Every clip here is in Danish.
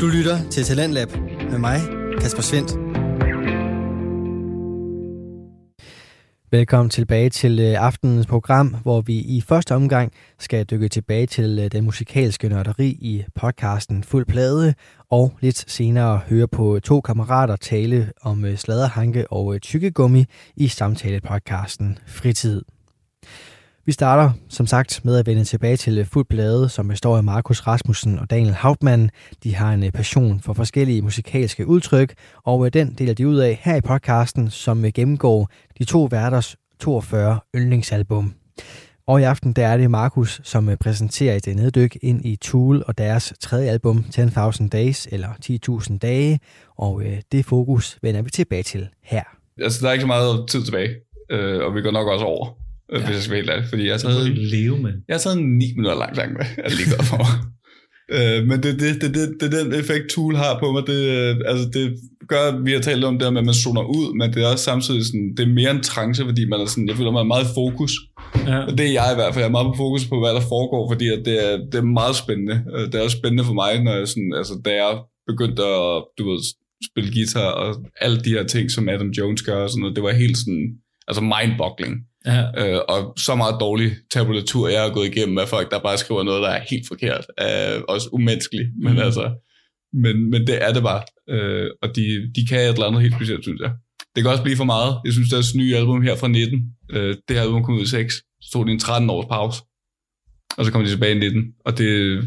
Du lytter til Talentlab med mig, Kasper Svendt. Velkommen tilbage til øh, aftenens program, hvor vi i første omgang skal dykke tilbage til øh, den musikalske nørderi i podcasten Fuld Plade, og lidt senere høre på to kammerater tale om øh, sladerhanke og tykkegummi i samtale-podcasten Fritid. Vi starter som sagt med at vende tilbage til Fuld Blade, som består af Markus Rasmussen og Daniel Hauptmann. De har en øh, passion for forskellige musikalske udtryk, og øh, den deler de ud af her i podcasten, som øh, gennemgår de to værters 42 yndlingsalbum. Og i aften der er det Markus, som præsenterer et neddyk ind i Tool og deres tredje album 10.000 Days, eller 10.000 dage, og det fokus vender vi tilbage til her. Altså, der er ikke så meget tid tilbage, og vi går nok også over ja. hvis jeg skal være helt ærlig. Fordi jeg har taget, leve med. Jeg har taget en 9 minutter lang sang med, at det lige godt for mig. øh, men det, det, det, det, det, den effekt Tool har på mig, det, altså det gør, vi har talt om det med, at man zoner ud, men det er også samtidig sådan, det er mere en trance, fordi man er sådan, jeg føler, man er meget fokus. Ja. Og det er jeg i hvert fald, jeg er meget på fokus på, hvad der foregår, fordi at det, er, det er meget spændende. Øh, det er også spændende for mig, når jeg sådan, altså da jeg begyndte at, du ved, spille guitar og alle de her ting, som Adam Jones gør og sådan noget, det var helt sådan, altså mind-boggling. Ja. Øh, og så meget dårlig tabulatur, jeg har gået igennem af folk, der bare skriver noget, der er helt forkert. Øh, også umenneskeligt, men mm. altså... Men, men det er det bare. Øh, og de, de kan et eller andet helt specielt, synes jeg. Det kan også blive for meget. Jeg synes, deres nye album her fra 19, øh, det her album kom ud i 6, så tog de en 13 års pause. Og så kom de tilbage i 19. Og det,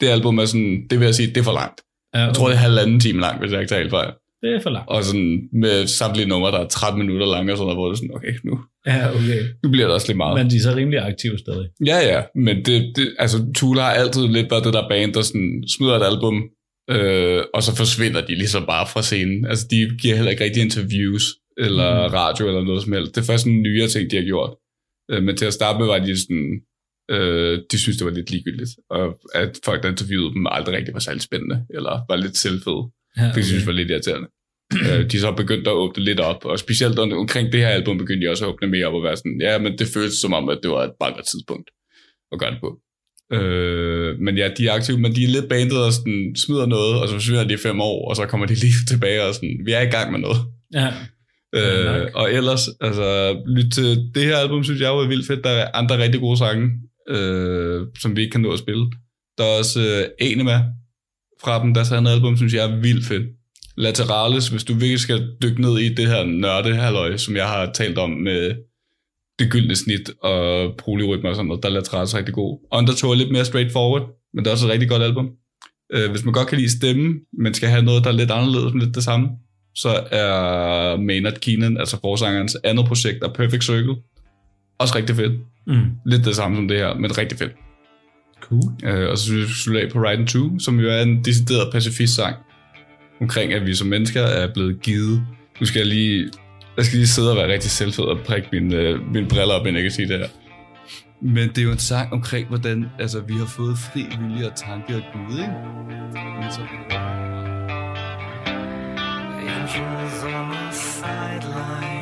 det album er sådan, det vil jeg sige, det er for langt. Ja, okay. Jeg tror, det er halvanden time langt, hvis jeg ikke tager helt fejl. Det er for langt. Og sådan med samtlige numre, der er 13 minutter lange, og sådan noget, hvor det er sådan, okay, nu, ja, okay. nu bliver det også lidt meget. Men de er så rimelig aktive stadig. Ja, ja, men det, det, altså, Tool har altid lidt været det der band, der sådan smider et album, øh, og så forsvinder de ligesom bare fra scenen. Altså, de giver heller ikke rigtig interviews, eller mm. radio, eller noget som helst. Det er først en nyere ting, de har gjort. Øh, men til at starte med var de sådan, øh, de synes, det var lidt ligegyldigt, og at folk, der interviewede dem, aldrig rigtig var særlig spændende, eller var lidt selvfede. Ja, okay. Det synes jeg var lidt irriterende. Uh, de så begyndt at åbne lidt op, og specielt omkring det her album begyndte de også at åbne mere op og være sådan, ja, men det føles som om, at det var et bankert tidspunkt at gøre det på. Uh, men ja, de er aktive, men de er lidt bandet og sådan, smider noget, og så forsvinder de i fem år, og så kommer de lige tilbage og sådan, vi er i gang med noget. Ja. Uh, og ellers, altså, lyt til det her album, synes jeg var vildt fedt. Der er andre rigtig gode sange, uh, som vi ikke kan nå at spille. Der er også uh, Enema, fra dem, deres andet album, synes jeg er vildt fedt. Lateralis, hvis du virkelig skal dykke ned i det her nørde som jeg har talt om med det gyldne snit og polyrytme og sådan noget, der er Lateralis rigtig god. Undertow er lidt mere straightforward, men det er også et rigtig godt album. Øh, hvis man godt kan lide stemme, men skal have noget, der er lidt anderledes, men lidt det samme, så er Maynard Keenan, altså forsangerens andet projekt, er Perfect Circle, også rigtig fedt. Mm. Lidt det samme som det her, men rigtig fedt. Cool. Øh, og så slutter af på Ride 2, som jo er en decideret pacifist-sang omkring, at vi som mennesker er blevet givet. Nu skal jeg lige, jeg skal lige sidde og være rigtig selvfed og prikke mine, øh, mine briller op, inden jeg kan sige det her. Men det er jo en sang omkring, hvordan altså, vi har fået fri vilje og tanke af Gud, ikke? så... Angels on the sideline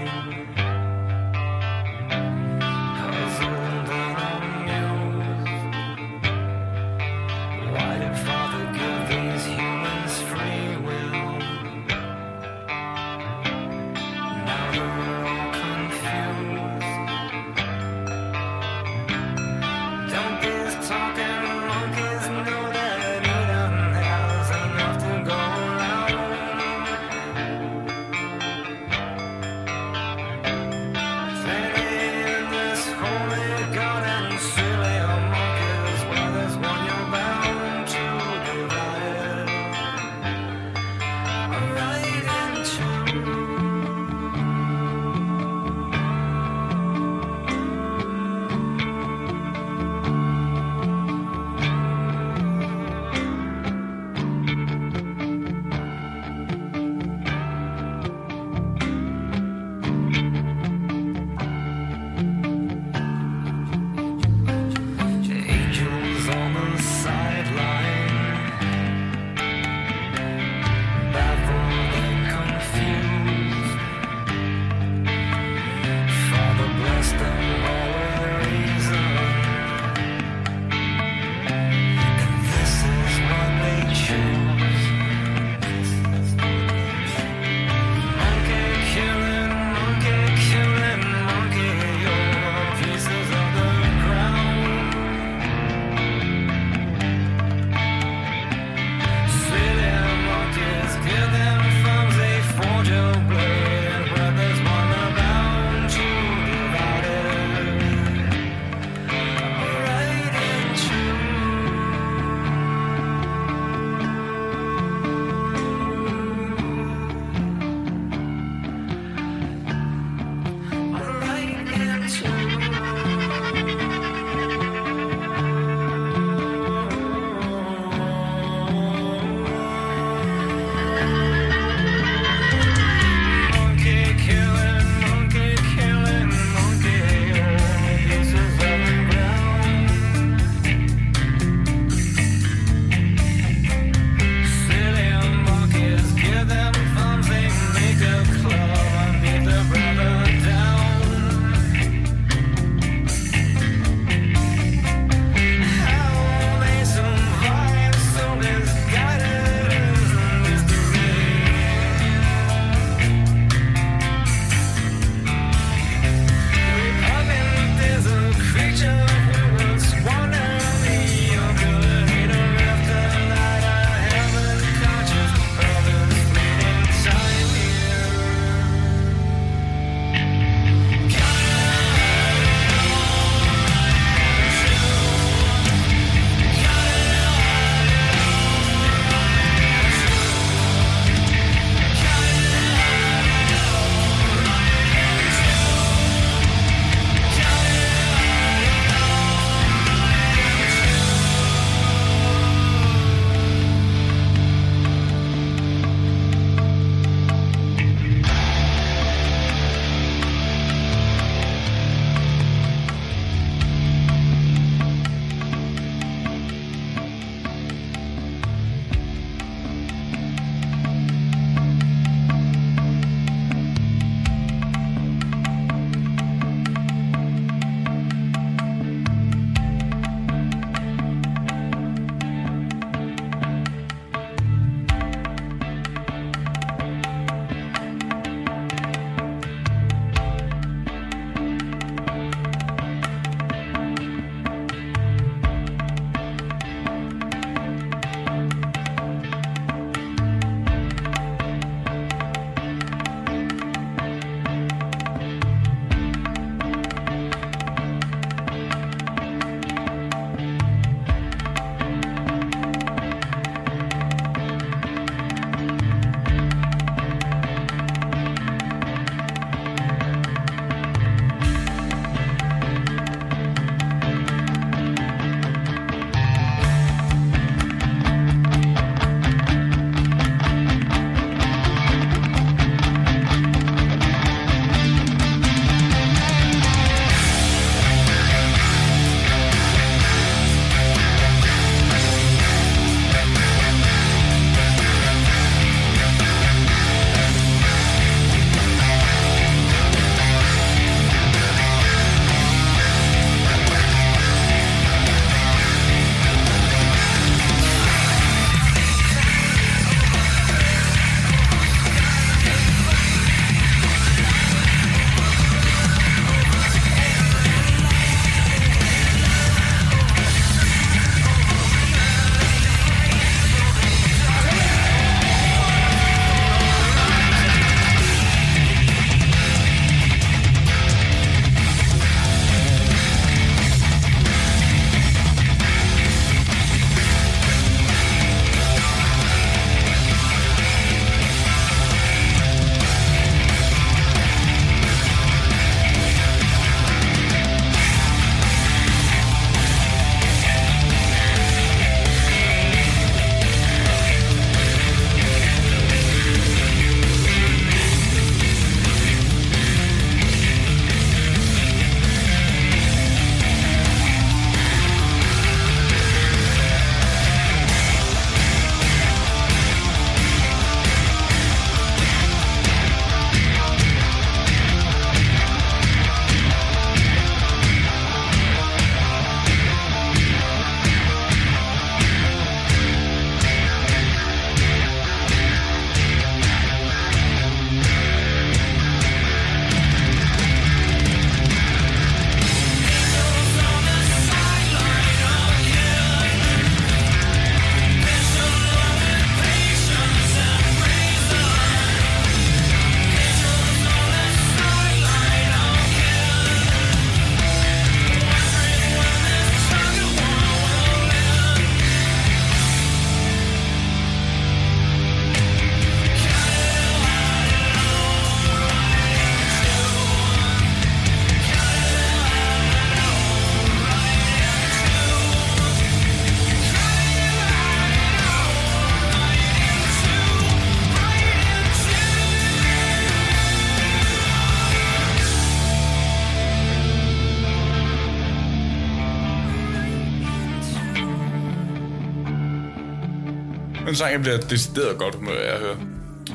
sang, jeg bliver decideret godt humør af at høre.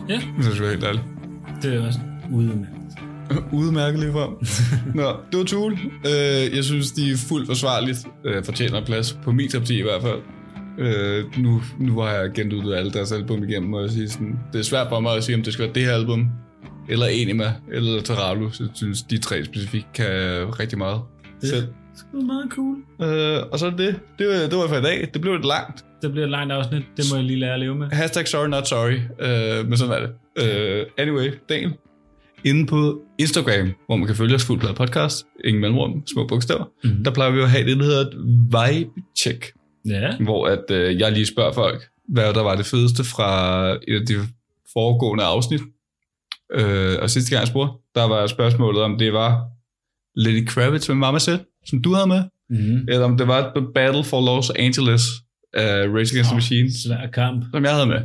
Ja, Hvis jeg skal være helt ærlig. det er også udmærket. Udmærket lige frem. Nå, det var Tool. Øh, jeg synes, de er fuldt forsvarligt. Øh, fortjener en plads. På min top 10 i hvert fald. Øh, nu, nu har jeg genudgivet alle deres album igennem, må jeg sige sådan. Det er svært for mig at sige, om det skal være det her album, eller Enima, eller Taralu. Så jeg synes, de tre specifikt kan rigtig meget. Det Selv. Er sgu meget cool. Øh, og så er det det. Det var, det var for i dag. Det blev lidt langt. Det bliver et langt afsnit. Det må jeg lige lære at leve med. Hashtag sorry not sorry. Øh, men sådan er det. Øh, anyway, Daniel. Inde på Instagram, hvor man kan følge os fuldt podcast, ingen mellemrum, små bogstaver, Mhm. der plejer vi at have det, der hedder et vibe-check, Ja, hvor at, øh, jeg lige spørger folk, hvad der var det fedeste fra et af de foregående afsnit. Øh, og sidste gang jeg spurgte, der var spørgsmålet, om det var Lenny Kravitz med Mama Said, som du havde med, mm-hmm. eller om det var Battle for Los Angeles af Rage Against the Machine svær kamp. som jeg havde med.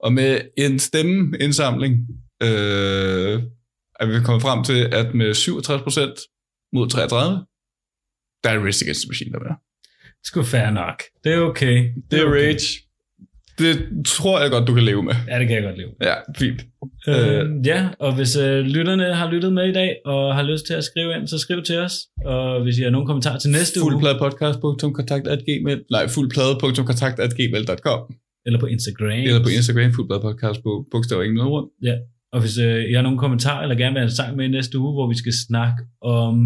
Og med en stemmeindsamling øh, er vi kommet frem til, at med 67% mod 33, der er Rage Against the Machine der med. Sgu fair nok. Det er okay. Det er okay. Rage. Det tror jeg godt, du kan leve med. Ja, det kan jeg godt leve. Ja, fint. Øh, ja, og hvis øh, lytterne har lyttet med i dag, og har lyst til at skrive ind, så skriv til os. Og hvis I har nogle kommentarer til næste uge, Fuldpladepodcast.kontakt.gmail Nej, fuldplade.kontakt.gmail.com eller på Instagram. Eller på Instagram, fuldpladepodcast på bogstaver ingen noget rundt. Og hvis øh, I har nogle kommentarer, eller gerne vil have en sang med i næste uge, hvor vi skal snakke om...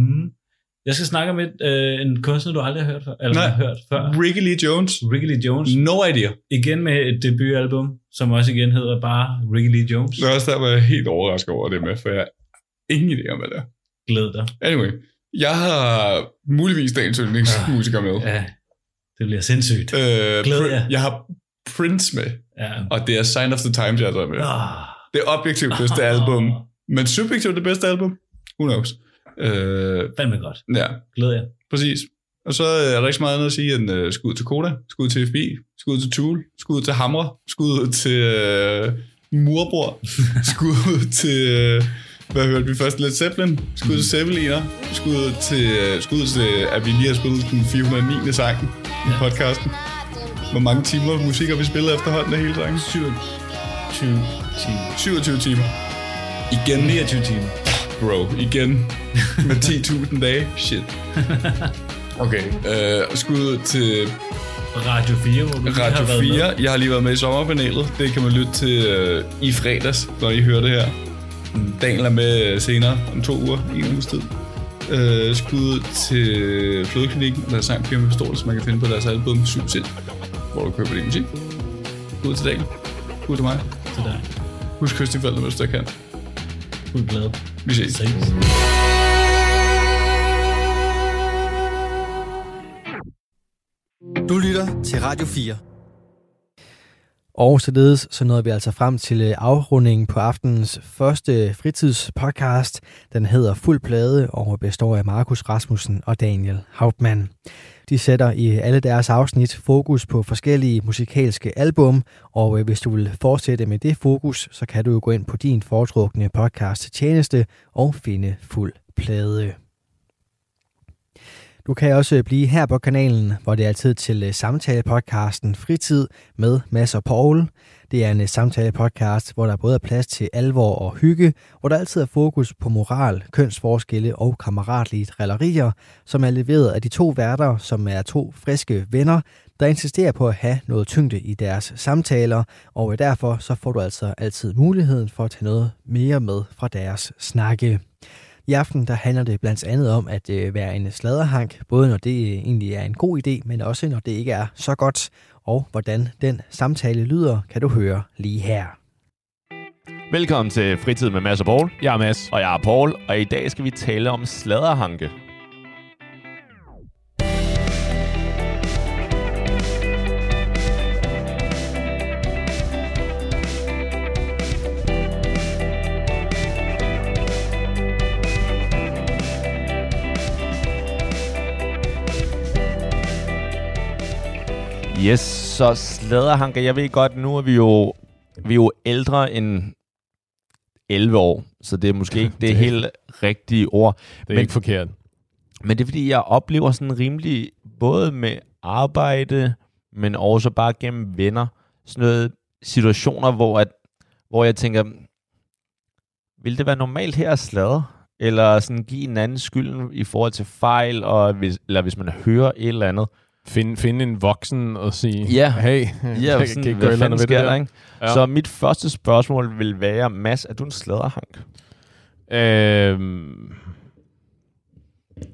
Jeg skal snakke om et, øh, en kunstner, du aldrig har hørt før. Eller Nej. har hørt før. Ricky Lee Jones. Ricky Lee Jones. No idea. Igen med et debutalbum, som også igen hedder bare Ricky Lee Jones. Det er også der, hvor jeg helt overrasket over det med, for jeg har ingen idé om, hvad det er. Glæd dig. Anyway, jeg har muligvis dagens yndlingsmusiker med. Ja, det bliver sindssygt. Øh, Glæder Pr- jeg. har Prince med, Ja. og det er Sign of the Times, jeg har med. Ah. Det er objektivt bedste album, men subjektivt det bedste album. Who knows? Øh, Fandme godt. ja, Glæder jeg. præcis. Og så er der ikke så meget andet at sige end uh, skud til Koda, skud til FBI, skud til Tool, skud til Hamre, skud til uh, Murbror, skud til, uh, hvad hørte vi først, Led Zeppelin, skud til Zeppeliner, skud til, uh, skud til, at vi lige har spillet den 409. sang i podcasten. Hvor mange timer musik har vi spillet efterhånden af hele sangen? 27 timer. 27 timer. Igen, 29 timer. Bro, igen. Med 10.000 dage. Shit. Okay, øh, skud til Radio 4, hvor har Radio været 4. med. Jeg har lige været med i sommerpanelet. Det kan man lytte til øh, i fredags, når I hører det her. Daniel er med øh, senere om to uger, en uges tid. Øh, skud til Flødeklinikken, der er sang Firma Pistol, som man kan finde på deres album Syv Sind, hvor du køber din musik. Skud til Daniel. Skud til mig. Til dig. Husk kyst de forældre, hvis du kan. Fuld glæde. Vi ses. Ses. Du lytter til Radio 4. Og således så nåede vi altså frem til øh, afrundingen på aftenens første fritidspodcast. Den hedder Fuld Plade og består af Markus Rasmussen og Daniel Hauptmann. De sætter i alle deres afsnit fokus på forskellige musikalske album, og øh, hvis du vil fortsætte med det fokus, så kan du jo gå ind på din foretrukne podcast tjeneste og finde Fuld Plade. Du kan også blive her på kanalen, hvor det er tid til øh, samtalepodcasten Fritid med Mads og Paul. Det er en øh, samtalepodcast, hvor der både er plads til alvor og hygge, hvor der altid er fokus på moral, kønsforskelle og kammeratlige drillerier, som er leveret af de to værter, som er to friske venner, der insisterer på at have noget tyngde i deres samtaler, og derfor så får du altså altid muligheden for at tage noget mere med fra deres snakke. I aften der handler det blandt andet om at øh, være en sladderhank, både når det øh, egentlig er en god idé, men også når det ikke er så godt. Og hvordan den samtale lyder, kan du høre lige her. Velkommen til Fritid med Mads og Paul. Jeg er Mads. Og jeg er Paul, og i dag skal vi tale om sladderhanke. Yes, så sladderhanke. Jeg ved godt, nu er vi jo, vi er jo ældre end 11 år, så det er måske ikke det, Det helt rigtige ord. Det er Men- Men, ikke forkert. Men det er fordi, jeg oplever sådan rimelig, både med arbejde, men også bare gennem venner, sådan noget situationer, hvor, at, hvor jeg tænker, vil det være normalt her at sladre? Eller sådan give en anden skylden i forhold til fejl, og hvis, eller hvis man hører et eller andet. Finde, finde en voksen og sige, Ja. hey, Ja, kan- sådan, kan I gøre et hvad eller fanden andet ved det der, ikke? Ja. Ja. Så mit første spørgsmål vil være, Mads, er du en sladderhank? Øhm,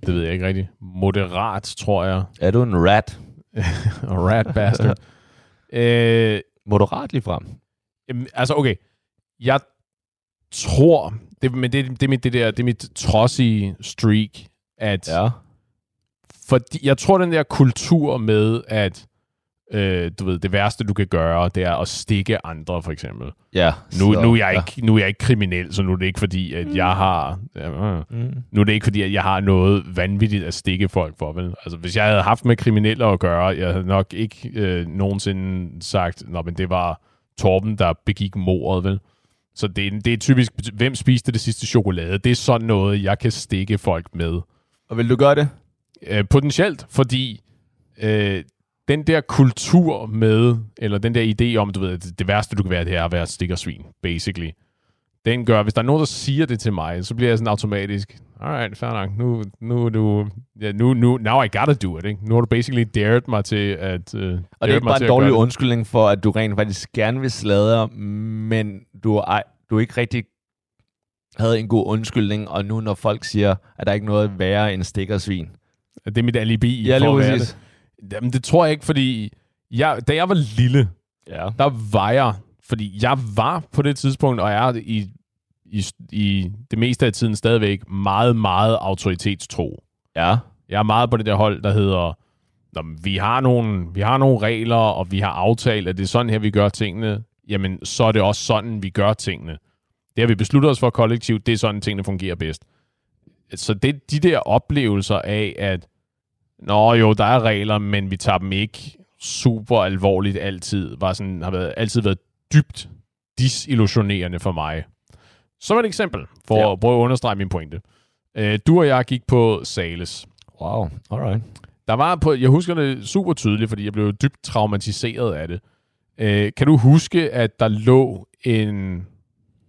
det ved jeg ikke rigtigt. Moderat, tror jeg. Er du en rat? Rat bastard. øh, Moderat lige frem. Jamen, altså, okay. Jeg tror, det, men det, det, er mit, det, der, det er mit trodsige streak, at Ja. Fordi, jeg tror, den der kultur med, at øh, du ved, det værste, du kan gøre, det er at stikke andre, for eksempel. Ja. Nu, så- nu, er jeg ikke, nu er jeg ikke kriminel, så nu er det ikke fordi, at jeg har... Ja, øh, Ja. Mm. nu er det ikke fordi, at jeg har noget vanvittigt at stikke folk for, vel? Altså, hvis jeg havde haft med kriminelle at gøre, jeg havde nok ikke øh, nogensinde sagt, Nå, men det var Torben, der begik mordet, vel? Så det, er- det er typisk, hvem spiste det sidste chokolade? Det er sådan noget, jeg kan stikke folk med. Og vil du gøre det? Øh, potentielt, fordi øh, den der kultur med, eller den der idé om, du ved, det, det værste, du kan være, det er at være stikkersvin, basically. Den gør, hvis der er nogen, der siger det til mig, så bliver jeg sådan automatisk, alright, fair nok, nu, nu du, ja, nu, nu, now I gotta do it, ikke? Nu har du basically dared mig til at... Uh, Og det er ikke bare en dårlig undskyldning for, at du rent faktisk gerne vil sladre, men du, ej, du ikke rigtig havde en god undskyldning, og nu når folk siger, at der ikke er noget værre end stikkersvin. Det er mit alibi Ja, for at det. Jamen, det tror jeg ikke, fordi jeg, da jeg var lille, Ja. der var jeg, fordi jeg var på det tidspunkt, og jeg er i, i, i det meste af tiden stadigvæk meget, meget autoritetstro. Ja. Jeg er meget på det der hold, der hedder, Nå, vi, har nogle, vi har nogle regler, og vi har aftalt, at det er sådan her, vi gør tingene. Jamen, så er det også sådan, vi gør tingene. Det har vi besluttet os for kollektivt, det er sådan, tingene fungerer bedst. Så det de der oplevelser af, at Nå jo, der er regler, men vi tager dem ikke super alvorligt altid, var sådan, har været, altid været dybt disillusionerende for mig. Som et eksempel, for Ja. at prøve at understrege min pointe. Øh, du og jeg gik på Sales. Wow, alright. Der var på, jeg husker det super tydeligt, fordi jeg blev dybt traumatiseret af det. Øh, kan du huske, at der lå en,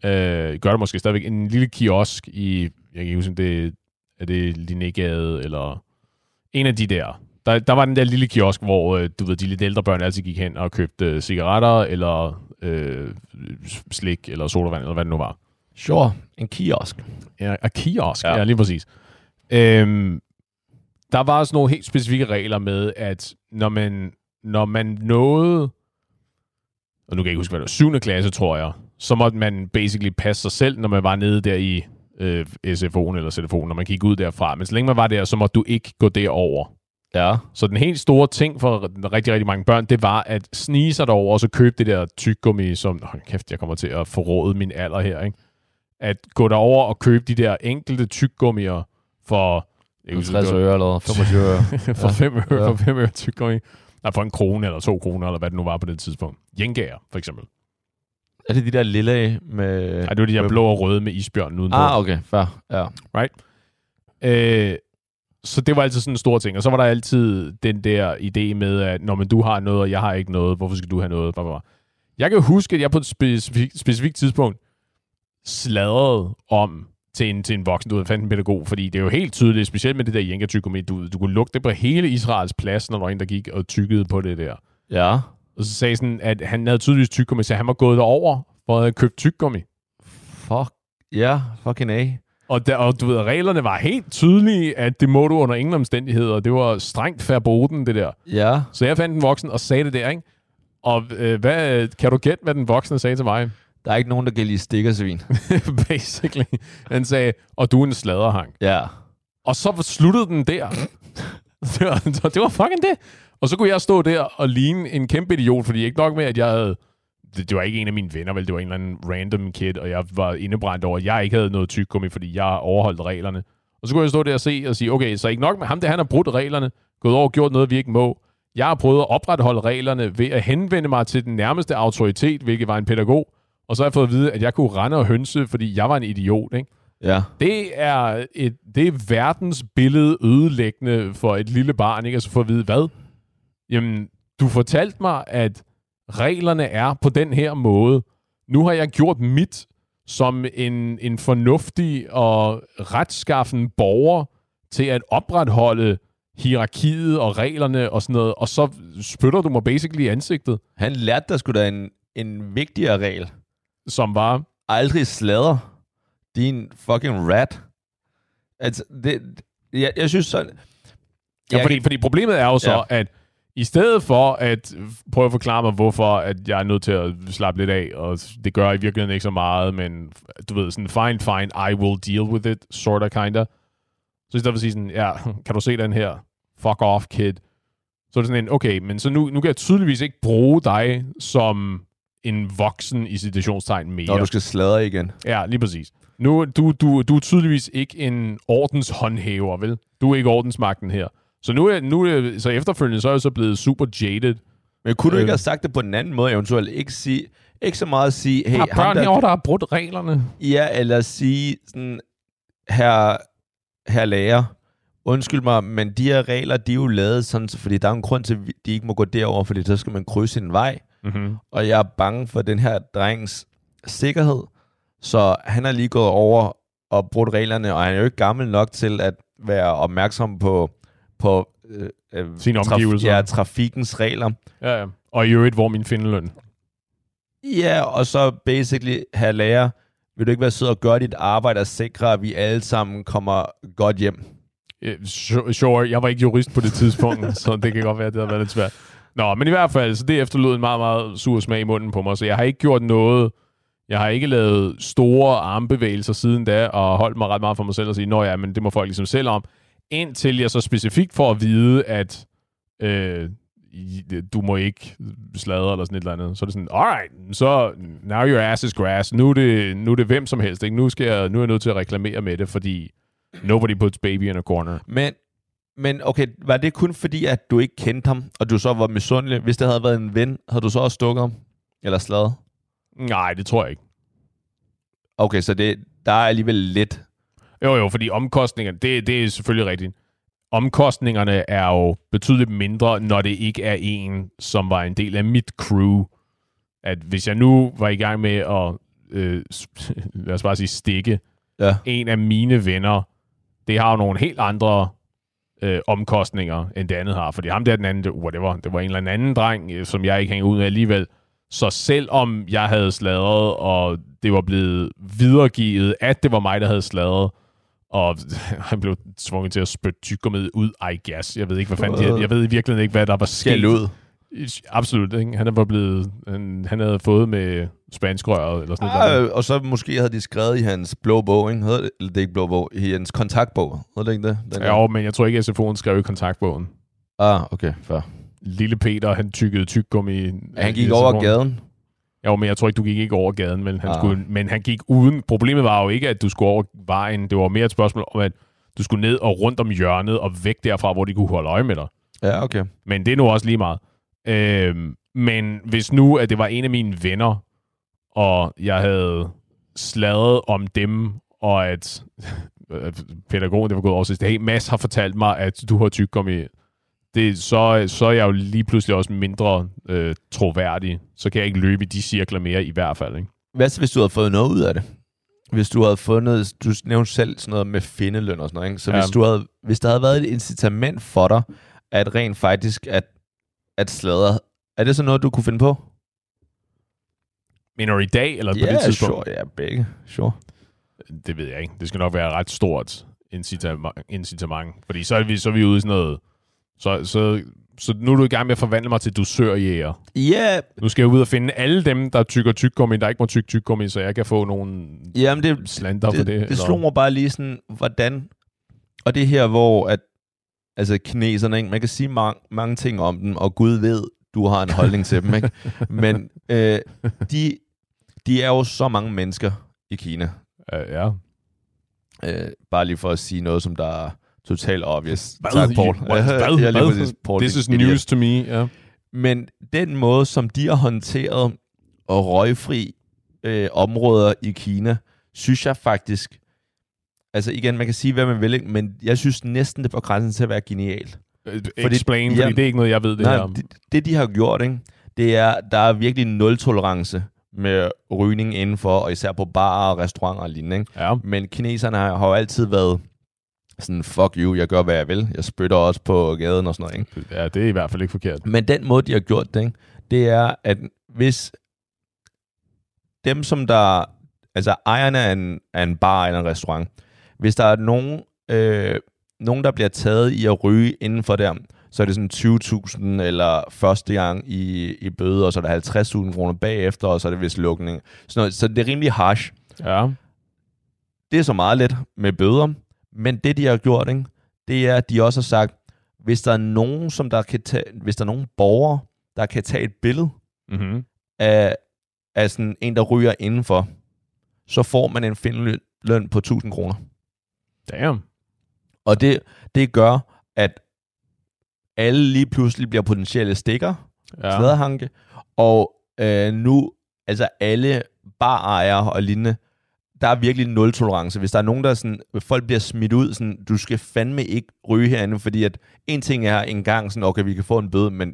øh, gør det måske stadigvæk, en lille kiosk i, jeg kan huske, det er det Linnégade, eller en af de der. Der, der var den der lille kiosk, hvor øh, du ved, de lidt ældre børn altid gik hen og købte øh, cigaretter, eller øh, slik, eller sodavand, eller hvad det nu var. Sure, en kiosk. Ja, og kiosk, Ja. ja, ja lige præcis. Øhm, der var også nogle helt specifikke regler med, at når man, når man nåede, og nu kan jeg ikke huske, hvad det var, 7. klasse, tror jeg, så måtte man basically passe sig selv, når man var nede der i øh, SFO'en eller CFO'en, når man gik ud derfra. Men så længe man var der, så måtte du ikke gå derover. Ja. Så den helt store ting for rigtig, rigtig mange børn, det var at snige sig derover og så købe det der tyggegummi, som, hold kæft, jeg kommer til at forråde min alder her, ikke? At gå derover og købe de der enkelte tyggegummier for... Jeg kan huske, 60 det var- øre eller 25 øre. for 5 øre, Ja. for 5 øre tyggegummi. Nej, for en krone eller to kroner, eller hvad det nu var på det tidspunkt. Jengager, for eksempel. Er det de der lille med... Nej, det var de der blå og røde med isbjørn udenpå. Ah, okay, fair. Ja. Øh, så det var altid sådan en stor ting. Og så var der altid den der idé med, at når man du har noget, og jeg har ikke noget, hvorfor skal du have noget? Blah, blah, blah. Jeg kan huske, at jeg på et specifik, specifikt tidspunkt sladrede om til en, til en voksen, du ved, fandt en pædagog, fordi det er jo helt tydeligt, specielt med det der jenkertygummi, du, du kunne lugte det på hele Israels plads, når der var en, der gik og tykkede på det der. Ja. Og så sagde sådan, at han havde tydeligvis tyggegummi, så han var gået derover for at købt tyggegummi. Fuck. Ja, fucking A. Og, der, og du ved, reglerne var helt tydelige, at det må du under ingen omstændigheder. Det var strengt verboten, det der. Ja. Så jeg fandt en voksen og sagde det der, ikke? Og øh, hvad, kan du gætte, hvad den voksne sagde til mig? Der er ikke nogen, der kan lide stikkersvin. Basically. Han sagde, og du er en sladerhang. ja. Og så sluttede den der. det, var, det var fucking det. Og så kunne jeg stå der og ligne en kæmpe idiot, fordi ikke nok med, at jeg havde... Det, det var ikke en af mine venner, vel? Det var en eller anden random kid, og jeg var indebrændt over, at jeg ikke havde noget tyggegummi, fordi jeg overholdt reglerne. Og så kunne jeg stå der og se og sige, okay, så ikke nok med ham, det han har brudt reglerne, gået over og gjort noget, vi ikke må. Jeg har prøvet at opretholde reglerne ved at henvende mig til den nærmeste autoritet, hvilket var en pædagog, og så har jeg fået at vide, at jeg kunne rende og hønse, fordi jeg var en idiot, ikke? Ja. Det er, et, det er verdens billede ødelæggende for et lille barn, ikke? Altså for at vide, hvad? Jamen, du fortalte mig, at reglerne er på den her måde. Nu har jeg gjort mit som en, en fornuftig og retskaffen borger til at opretholde hierarkiet og reglerne og sådan noget, og så spytter du mig basically i ansigtet, Han lærte der skulle da en, en vigtigere regel. som var, Aldrig slader. Din fucking rat. Altså, det, jeg, jeg synes sådan... Ja, Jeg fordi, kan- fordi problemet er jo så, Ja. ja. at i stedet for at prøve at forklare mig, hvorfor at jeg er nødt til at slappe lidt af, og det gør i virkeligheden ikke så meget, men du ved, sådan, fine, fine, I will deal with it, sort of, kinda. Så i stedet for at sige sådan, ja, kan du se den her? Fuck off, kid. Så er det sådan en, okay, men så nu, nu kan jeg tydeligvis ikke bruge dig som en voksen i situationstegn mere. Når du skal sladre igen. Ja, lige præcis. Nu, du, du, du er tydeligvis ikke en ordenshåndhæver, vel? Du er ikke ordensmagten her. Så nu er, nu er, så efterfølgende, så er jeg så blevet super jaded. Men kunne du ikke Øh. have sagt det på en anden måde, eventuelt? Ikke, sige, ikke så meget at sige, hey, ham børn der, herovre, der har brudt reglerne. Ja, eller sige sådan, her, her lærer, undskyld mig, men de her regler, de er jo lavet sådan, så- fordi der er en grund til, at de ikke må gå derover, fordi så skal man krydse en vej, Mm-hmm. og jeg er bange for den her drengs sikkerhed, så han er lige gået over og brudt reglerne, og han er jo ikke gammel nok til at være opmærksom på, på øh, øh, Sine omgivelser. ja, trafikens regler. Ja, ja. Og i øvrigt, hvor min findeløn? Ja, og så basically, her lærer, vil du ikke være sød og gøre dit arbejde og sikre, at vi alle sammen kommer godt hjem? Øh, su- Sure, jeg var ikke jurist på det tidspunkt, så det kan godt være, at det har været lidt svært. Nå, men i hvert fald, så det efterlod en meget, meget sur smag i munden på mig, så jeg har ikke gjort noget, jeg har ikke lavet store armbevægelser siden da, og holdt mig ret meget for mig selv og sige, nå ja, men det må folk ligesom selv om, indtil jeg så specifikt får at vide, at øh, du må ikke sladre eller sådan et eller andet. Så er det sådan, alright, så now your ass is grass. Nu er det, nu er det hvem som helst. Ikke? Nu, skal jeg, nu er jeg nødt til at reklamere med det, fordi nobody puts baby in a corner. Men, men okay, var det kun fordi, at du ikke kendte ham, og du så var misundelig? Hvis det havde været en ven, havde du så også stukket ham? Eller slaget? Nej, det tror jeg ikke. Okay, så det, der er alligevel lidt. Jo, jo, fordi omkostningerne, det, det er selvfølgelig rigtigt. Omkostningerne er jo betydeligt mindre, når det ikke er en, som var en del af mit crew. At hvis jeg nu var i gang med at, øh, lad os bare sige, stikke Ja. en af mine venner, det har jo nogle helt andre øh, omkostninger, end det andet har. Fordi ham der den anden, det, whatever, det var en eller anden dreng, øh, som jeg ikke hænger ud med alligevel. Så selvom jeg havde sladret, og det var blevet videregivet, at det var mig, der havde sladret, og han blev tvunget til at spytte tyggegummiet ud, I guess. Jeg ved ikke, hvad fanden de, jeg ved i virkeligheden ikke, hvad der var sket. Skæld ud. Absolut, ikke? Han var blevet, han, han havde fået med spanskrøret, eller sådan noget. Ah, og så måske havde de skrevet i hans blå bog, ikke? Hedder det, eller det er ikke blå bog, i hans kontaktbog. Hedder det ikke det? Den der? Jo, men jeg tror ikke, at SFO'en skrev i kontaktbogen. Ah, okay, fair. Lille Peter, han tykkede tyggegummi. Han gik over gaden. Jo, men jeg tror ikke, du gik ikke over gaden, men han, Ah. skulle, men han gik uden. Problemet var jo ikke, at du skulle over vejen. Det var mere et spørgsmål om, at du skulle ned og rundt om hjørnet og væk derfra, hvor de kunne holde øje med dig. Ja, okay. Men det er nu også lige meget. Øhm, men hvis nu, at det var en af mine venner, og jeg havde sladret om dem, og at pædagogen, det var gået over, så hey, Mads har fortalt mig, at du har tyggegummi, det, så, så er jeg jo lige pludselig også mindre øh, troværdig. Så kan jeg ikke løbe i de cirkler mere i hvert fald. Ikke? Hvad så, hvis du havde fået noget ud af det? Hvis du havde fundet, du nævnte selv sådan noget med findeløn og sådan noget, ikke? Så Ja. hvis, du havde, hvis der havde været et incitament for dig, at rent faktisk at, at sladre, er det så noget, du kunne finde på? Mener du i dag, eller på Ja, det tidspunkt? sure, ja, begge. Sure. Det ved jeg ikke. Det skal nok være et ret stort incitament. incitament. Fordi så er, vi, så er vi ude i sådan noget... Så, så, så nu er du i gang med at forvandle mig til dusørjæger. Ja, Nu skal jeg ud og finde alle dem, der tykker tyggegummi, der ikke må tykke tyggegummi, så jeg kan få nogle jamen det, slanter for det, det. det, det eller- slog mig bare lige sådan, hvordan... Og det er her, hvor at, altså kineserne, ikke? man kan sige mange, mange ting om dem, og Gud ved, du har en holdning til dem, ikke? Men øh, de, de er jo så mange mennesker i Kina. Uh, ja. Øh, bare lige for at sige noget, som der totalt obvious. Hvad? Tak, Paul. Ja, lige Hvad? præcis, Paul. This is news to me. Ja. Men den måde, som de har håndteret og røgfri øh, områder i Kina, synes jeg faktisk, altså igen, man kan sige, hvad man vil, men jeg synes næsten, det på grænsen til at være genialt. Fordi, Explain, fordi ja, det er ikke noget, jeg ved det Nej, her om. det, det, de har gjort, ikke? det er, der er virkelig nul tolerance med rygning indenfor, og især på barer og restauranter og lignende. Ikke? Ja. Men kineserne har, har jo altid været sådan, fuck you, jeg gør, hvad jeg vil. Jeg spytter også på gaden og sådan noget. Ikke? ja, det er i hvert fald ikke forkert. Men den måde, de har gjort det, ikke? det er, at hvis dem, som der, altså ejerne af en, af en bar eller en restaurant, hvis der er nogen, øh, nogen, der bliver taget i at ryge inden for der, så er det sådan 20.000 eller første gang i, i bøde, og så er der 50.000 kroner bagefter, og så er det vist lukning. Så, noget, så det er rimelig harsh. Ja. Det er så meget let med bøder, men det, de har gjort, ikke, det er, at de også har sagt, hvis der er nogen, som der kan tage, hvis der er nogen borgere, der kan tage et billede Mm-hmm. af, af sådan en, der ryger indenfor, så får man en findeløn på 1000 kroner. Damn. Og det, det gør, at alle lige pludselig bliver potentielle stikker, ja. Ja. slæderhanke, og øh, nu, altså alle barejere og lignende, der er virkelig nul tolerance. Hvis der er nogen, der er sådan, folk bliver smidt ud, sådan, du skal fandme ikke ryge herinde, fordi at en ting er en gang sådan, okay, vi kan få en bøde, men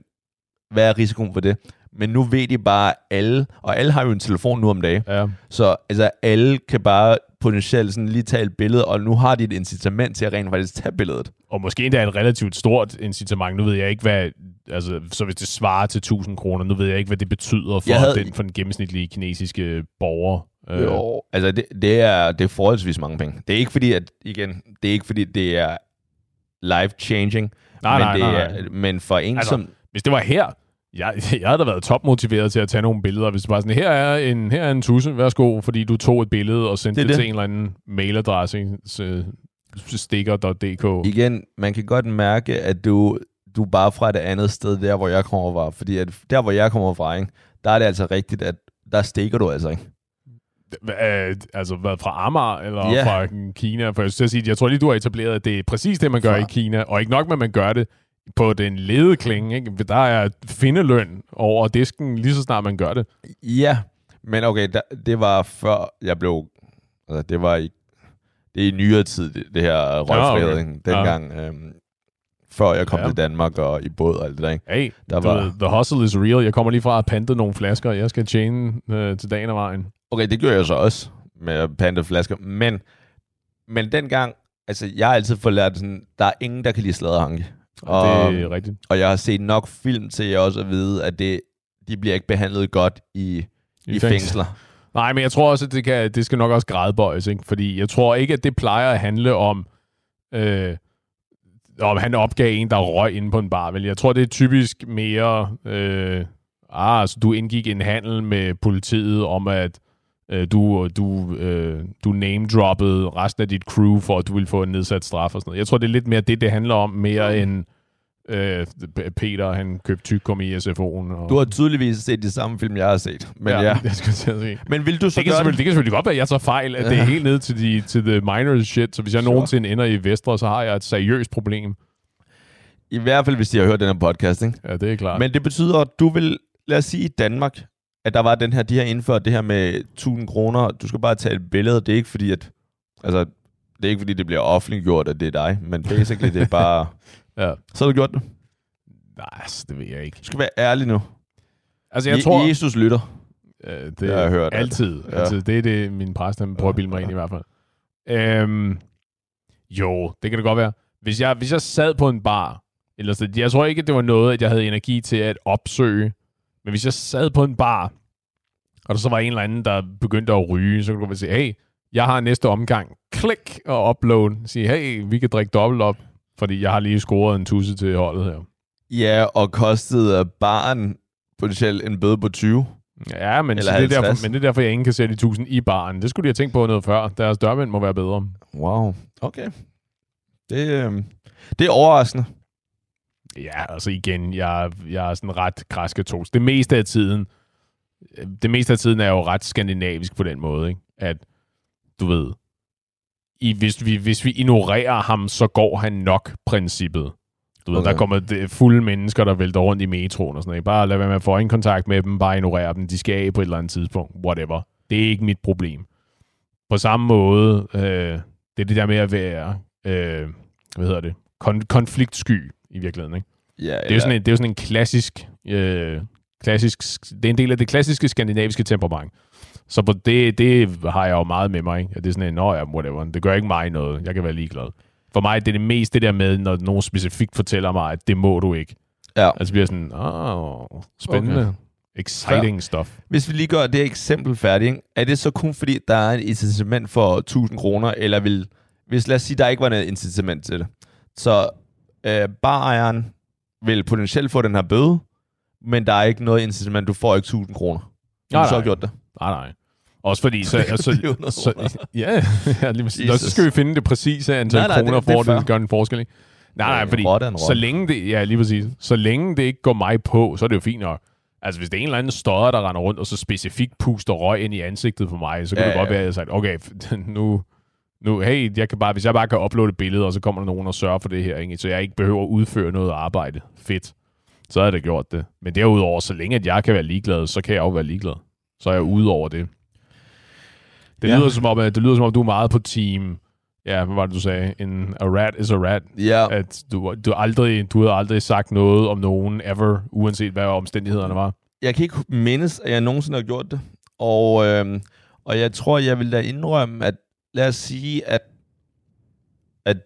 hvad er risikoen for det? Men nu ved de bare alle, og alle har jo en telefon nu om dagen, Ja. så altså, alle kan bare potentielt sådan lige tage et billede, og nu har de et incitament til at rent faktisk tage billedet. Og måske endda et relativt stort incitament. Nu ved jeg ikke, hvad... Altså, så hvis det svarer til 1000 kroner, nu ved jeg ikke, hvad det betyder for, havde- den, for den gennemsnitlige kinesiske borger. Øh. Jo, altså det, det, er, det er forholdsvis mange penge. Det er ikke fordi, at, igen, det er ikke fordi, det er life-changing, Nej, men, nej, det nej, er, nej. men for en Altså, som... Hvis det var her, jeg, jeg havde da været topmotiveret til at tage nogle billeder. Hvis det var sådan, her er en, her er en tusse, værsgo, fordi du tog et billede og sendte Det det, er det, til en eller anden mailadresse? Så- sticker.dk. Igen, man kan godt mærke, at du, du er bare fra et andet sted, der hvor jeg kommer fra. Fordi at der hvor jeg kommer fra, ikke, der er det altså rigtigt, at der stikker du altså ikke. Øh, altså været fra Amager eller Ja. fra Kina? For jeg, at sige, jeg tror lige, du har etableret, at det er præcis det, man gør Fra- i Kina. Og ikke nok med, at man gør det på den lede klinge. Ikke? Der er findeløn over disken, lige så snart man gør det. Ja, men okay, der, det var før jeg blev... Altså, det var i, det er i nyere tid, det, det her røgfrihed, okay. ikke? dengang, øhm, før jeg kom Ja. til Danmark og i båd og alt det der. Ikke? Hey, Der du var- the hustle is real. Jeg kommer lige fra at pante nogle flasker, jeg skal tjene øh, til dagen og vejen. Okay, det gjorde jeg så også med pante flasker, men, men dengang, altså jeg har altid fået lært sådan, der er ingen, der kan lide sladderhanke. Og Og, det er rigtigt. og jeg har set nok film til jeg også at vide, at det, de bliver ikke behandlet godt i, i, i fængsel. fængsler. Nej, men jeg tror også, at det, kan, det skal nok også gradbøjes, ikke? fordi jeg tror ikke, at det plejer at handle om, øh, om han opgav en, der røg inde på en bar. Vel? Jeg tror, det er typisk mere, øh, ah, altså, du indgik en handel med politiet om, at øh, du, du, øh, du name-droppede resten af dit crew, for at du ville få en nedsat straf og sådan noget. Jeg tror, det er lidt mere det, det handler om, mere end øh, Peter, han købte tykkum i SFO'en. Og, Du har tydeligvis set de samme film, jeg har set. Men ja, ja. jeg skal til at. Men vil du så Det kan, gøre selvfølgelig, det kan selvfølgelig godt være, at jeg tager fejl, at det er helt ned til, de, til the minors shit, så hvis jeg Sure. nogensinde ender i Vestre, så har jeg et seriøst problem. I hvert fald, hvis de har hørt den her podcast, ikke? Ja, det er klart. Men det betyder, at du vil, lad os sige i Danmark, at der var den her, de har indført det her med 1000 kroner. Du skal bare tage et billede. Det er ikke fordi, at, altså, det er ikke fordi, det bliver offentliggjort, at det er dig, men basically, det er bare, ja. så har du gjort det. Nej, altså, det ved jeg ikke. Du skal være ærlig nu. Altså, jeg Je- tror... Jesus lytter. Øh, det Det har jeg hørt, Altid. Ja. Altså, det er det, min præst han prøver at bilde mig ind i hvert fald. Øhm, jo, det kan det godt være. Hvis jeg, hvis jeg sad på en bar, eller så, jeg tror ikke, at det var noget, at jeg havde energi til at opsøge, men hvis jeg sad på en bar, og der så var en eller anden, der begyndte at ryge, så kunne du godt sige, hey, jeg har næste omgang. Klik og upload. Sige, hey, vi kan drikke dobbelt op, fordi jeg har lige scoret en tusse til holdet her. Ja, og kostede barn potentielt en bøde på 20. Ja, men, Eller det er 50. derfor, men det er derfor, jeg ikke kan sætte de tusind i baren. Det skulle de have tænkt på noget før. Deres dørmænd må være bedre. Wow, okay. Det, øh, det er overraskende. Ja, altså igen, jeg, jeg er sådan ret græskatolsk. Det meste af tiden, det meste af tiden er jo ret skandinavisk på den måde, ikke? At, du ved, i, hvis, vi, hvis vi ignorerer ham, så går han nok princippet. Du ved, Okay. der kommer fulde mennesker, der vælter rundt i metroen og sådan noget. Bare lad være med at få kontakt med dem, bare ignorere dem. De skal af på et eller andet tidspunkt. Whatever. Det er ikke mit problem. På samme måde, øh, det er det der med at være, øh, hvad hedder det, Kon- konfliktsky i virkeligheden, ikke? Ja, Det er, jo sådan en, det er jo sådan en klassisk, øh, klassisk, det er en del af det klassiske skandinaviske temperament. Så på det, det har jeg jo meget med mig. Ikke? At det er sådan en, nå ja, whatever. Det gør ikke mig noget. Jeg kan være ligeglad. For mig det er det mest det der med, når nogen specifikt fortæller mig, at det må du ikke. Ja. Altså bliver sådan, åh, spændende. Okay. Exciting stuff. Hvis vi lige gør det eksempel færdigt, er det så kun fordi, der er et incitament for 1000 kroner, eller vil, hvis lad os sige, der ikke var noget incitament til det, så øh, barejeren vil potentielt få den her bøde, men der er ikke noget incitament, du får ikke 1000 kroner. Har Nej, du så nej. gjort det? Nej, nej. Også fordi, så, altså, Det er så, ja, ja lige præcis. Nå, så skal vi finde det præcise antal Nej, nej, kroner, det- det er for at det gør en forskel. Ikke? Nej, nej, fordi rotte er en så rotte. længe det, ja, lige præcis. Så længe det ikke går mig på, så er det jo fint nok. Altså, hvis det er en eller anden stodder, der render rundt, og så specifikt puster røg ind i ansigtet på mig, så kan Ja, det godt ja. være, at jeg sagt, okay, nu, nu, hey, jeg kan bare, hvis jeg bare kan uploade et billede, og så kommer der nogen og sørger for det her, ikke? så jeg ikke behøver at udføre noget arbejde. Fedt. Så jeg da gjort det. Men derudover, så længe at jeg kan være ligeglad, så kan jeg jo være ligeglad. Så er jeg ude over det. Det Ja. lyder som om, at det lyder som om, du er meget på team. Ja, hvad var det, du sagde? En, a rat is a rat. Ja, At du, du, aldrig, du har aldrig sagt noget om nogen ever, uanset hvad omstændighederne var. jeg kan ikke mindes, at jeg nogensinde har gjort det. Og, øhm, og jeg tror, jeg vil da indrømme, at lad os sige, at, at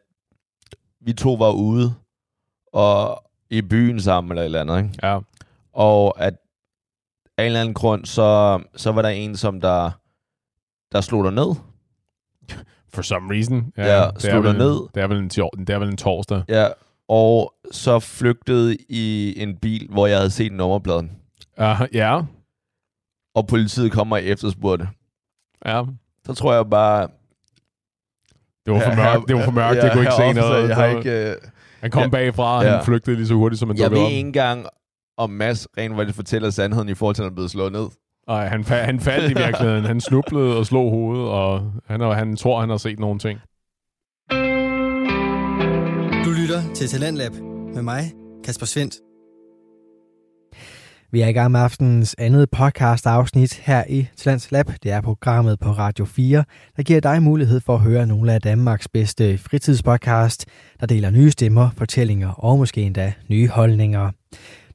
vi to var ude og i byen sammen eller et eller andet, ikke? Ja. og at af en eller anden grund, så, så var der en, som der, der slog dig ned. For some reason. Ja, det er slog dig ned. Det er, vel en, det er vel en torsdag. Ja, og så flygtede i en bil, hvor jeg havde set nummerpladen. Uh, ja, Og politiet kommer og efterspurgte. ja. Så tror jeg bare... Det var for mørkt, det var for mørkt, jeg kunne ikke se noget. Jeg har ikke... Øh, Han kom Ja. bagfra, og Ja. han flygtede lige så hurtigt, som han jeg dukkede ved op. ikke engang, om Mads rent faktisk fortæller sandheden i forhold til, at han blevet slået ned. Nej, han, fa- han faldt i virkeligheden. Han snublede og slog hovedet, og han, han tror, han har set nogle ting. Du lytter til Talentlab med mig, Kasper Svendt. Vi er i gang med aftenens andet podcast afsnit her i Talents Lab. Det er programmet på Radio 4, der giver dig mulighed for at høre nogle af Danmarks bedste fritidspodcast, der deler nye stemmer, fortællinger og måske endda nye holdninger.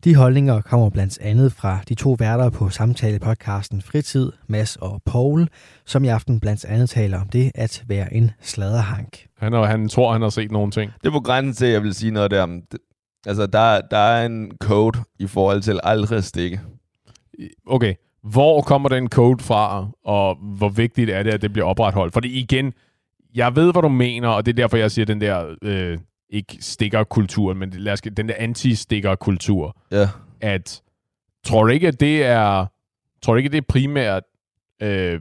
De holdninger kommer blandt andet fra de to værter på samtalepodcasten Fritid, Mads og Paul, som i aften blandt andet taler om det at være en sladderhank. Han, har, han tror, han har set nogle ting. Det er på grænsen til, at jeg vil sige noget der. Altså, der, der er en code i forhold til aldrig stikke. Okay, hvor kommer den code fra, og hvor vigtigt er det, at det bliver opretholdt? Fordi igen, jeg ved, hvad du mener, og det er derfor, jeg siger den der, øh, ikke stikkerkultur, men lad os, den der anti-stikkerkultur, Ja. at tror du ikke, at det er, tror du ikke, at det er primært, øh,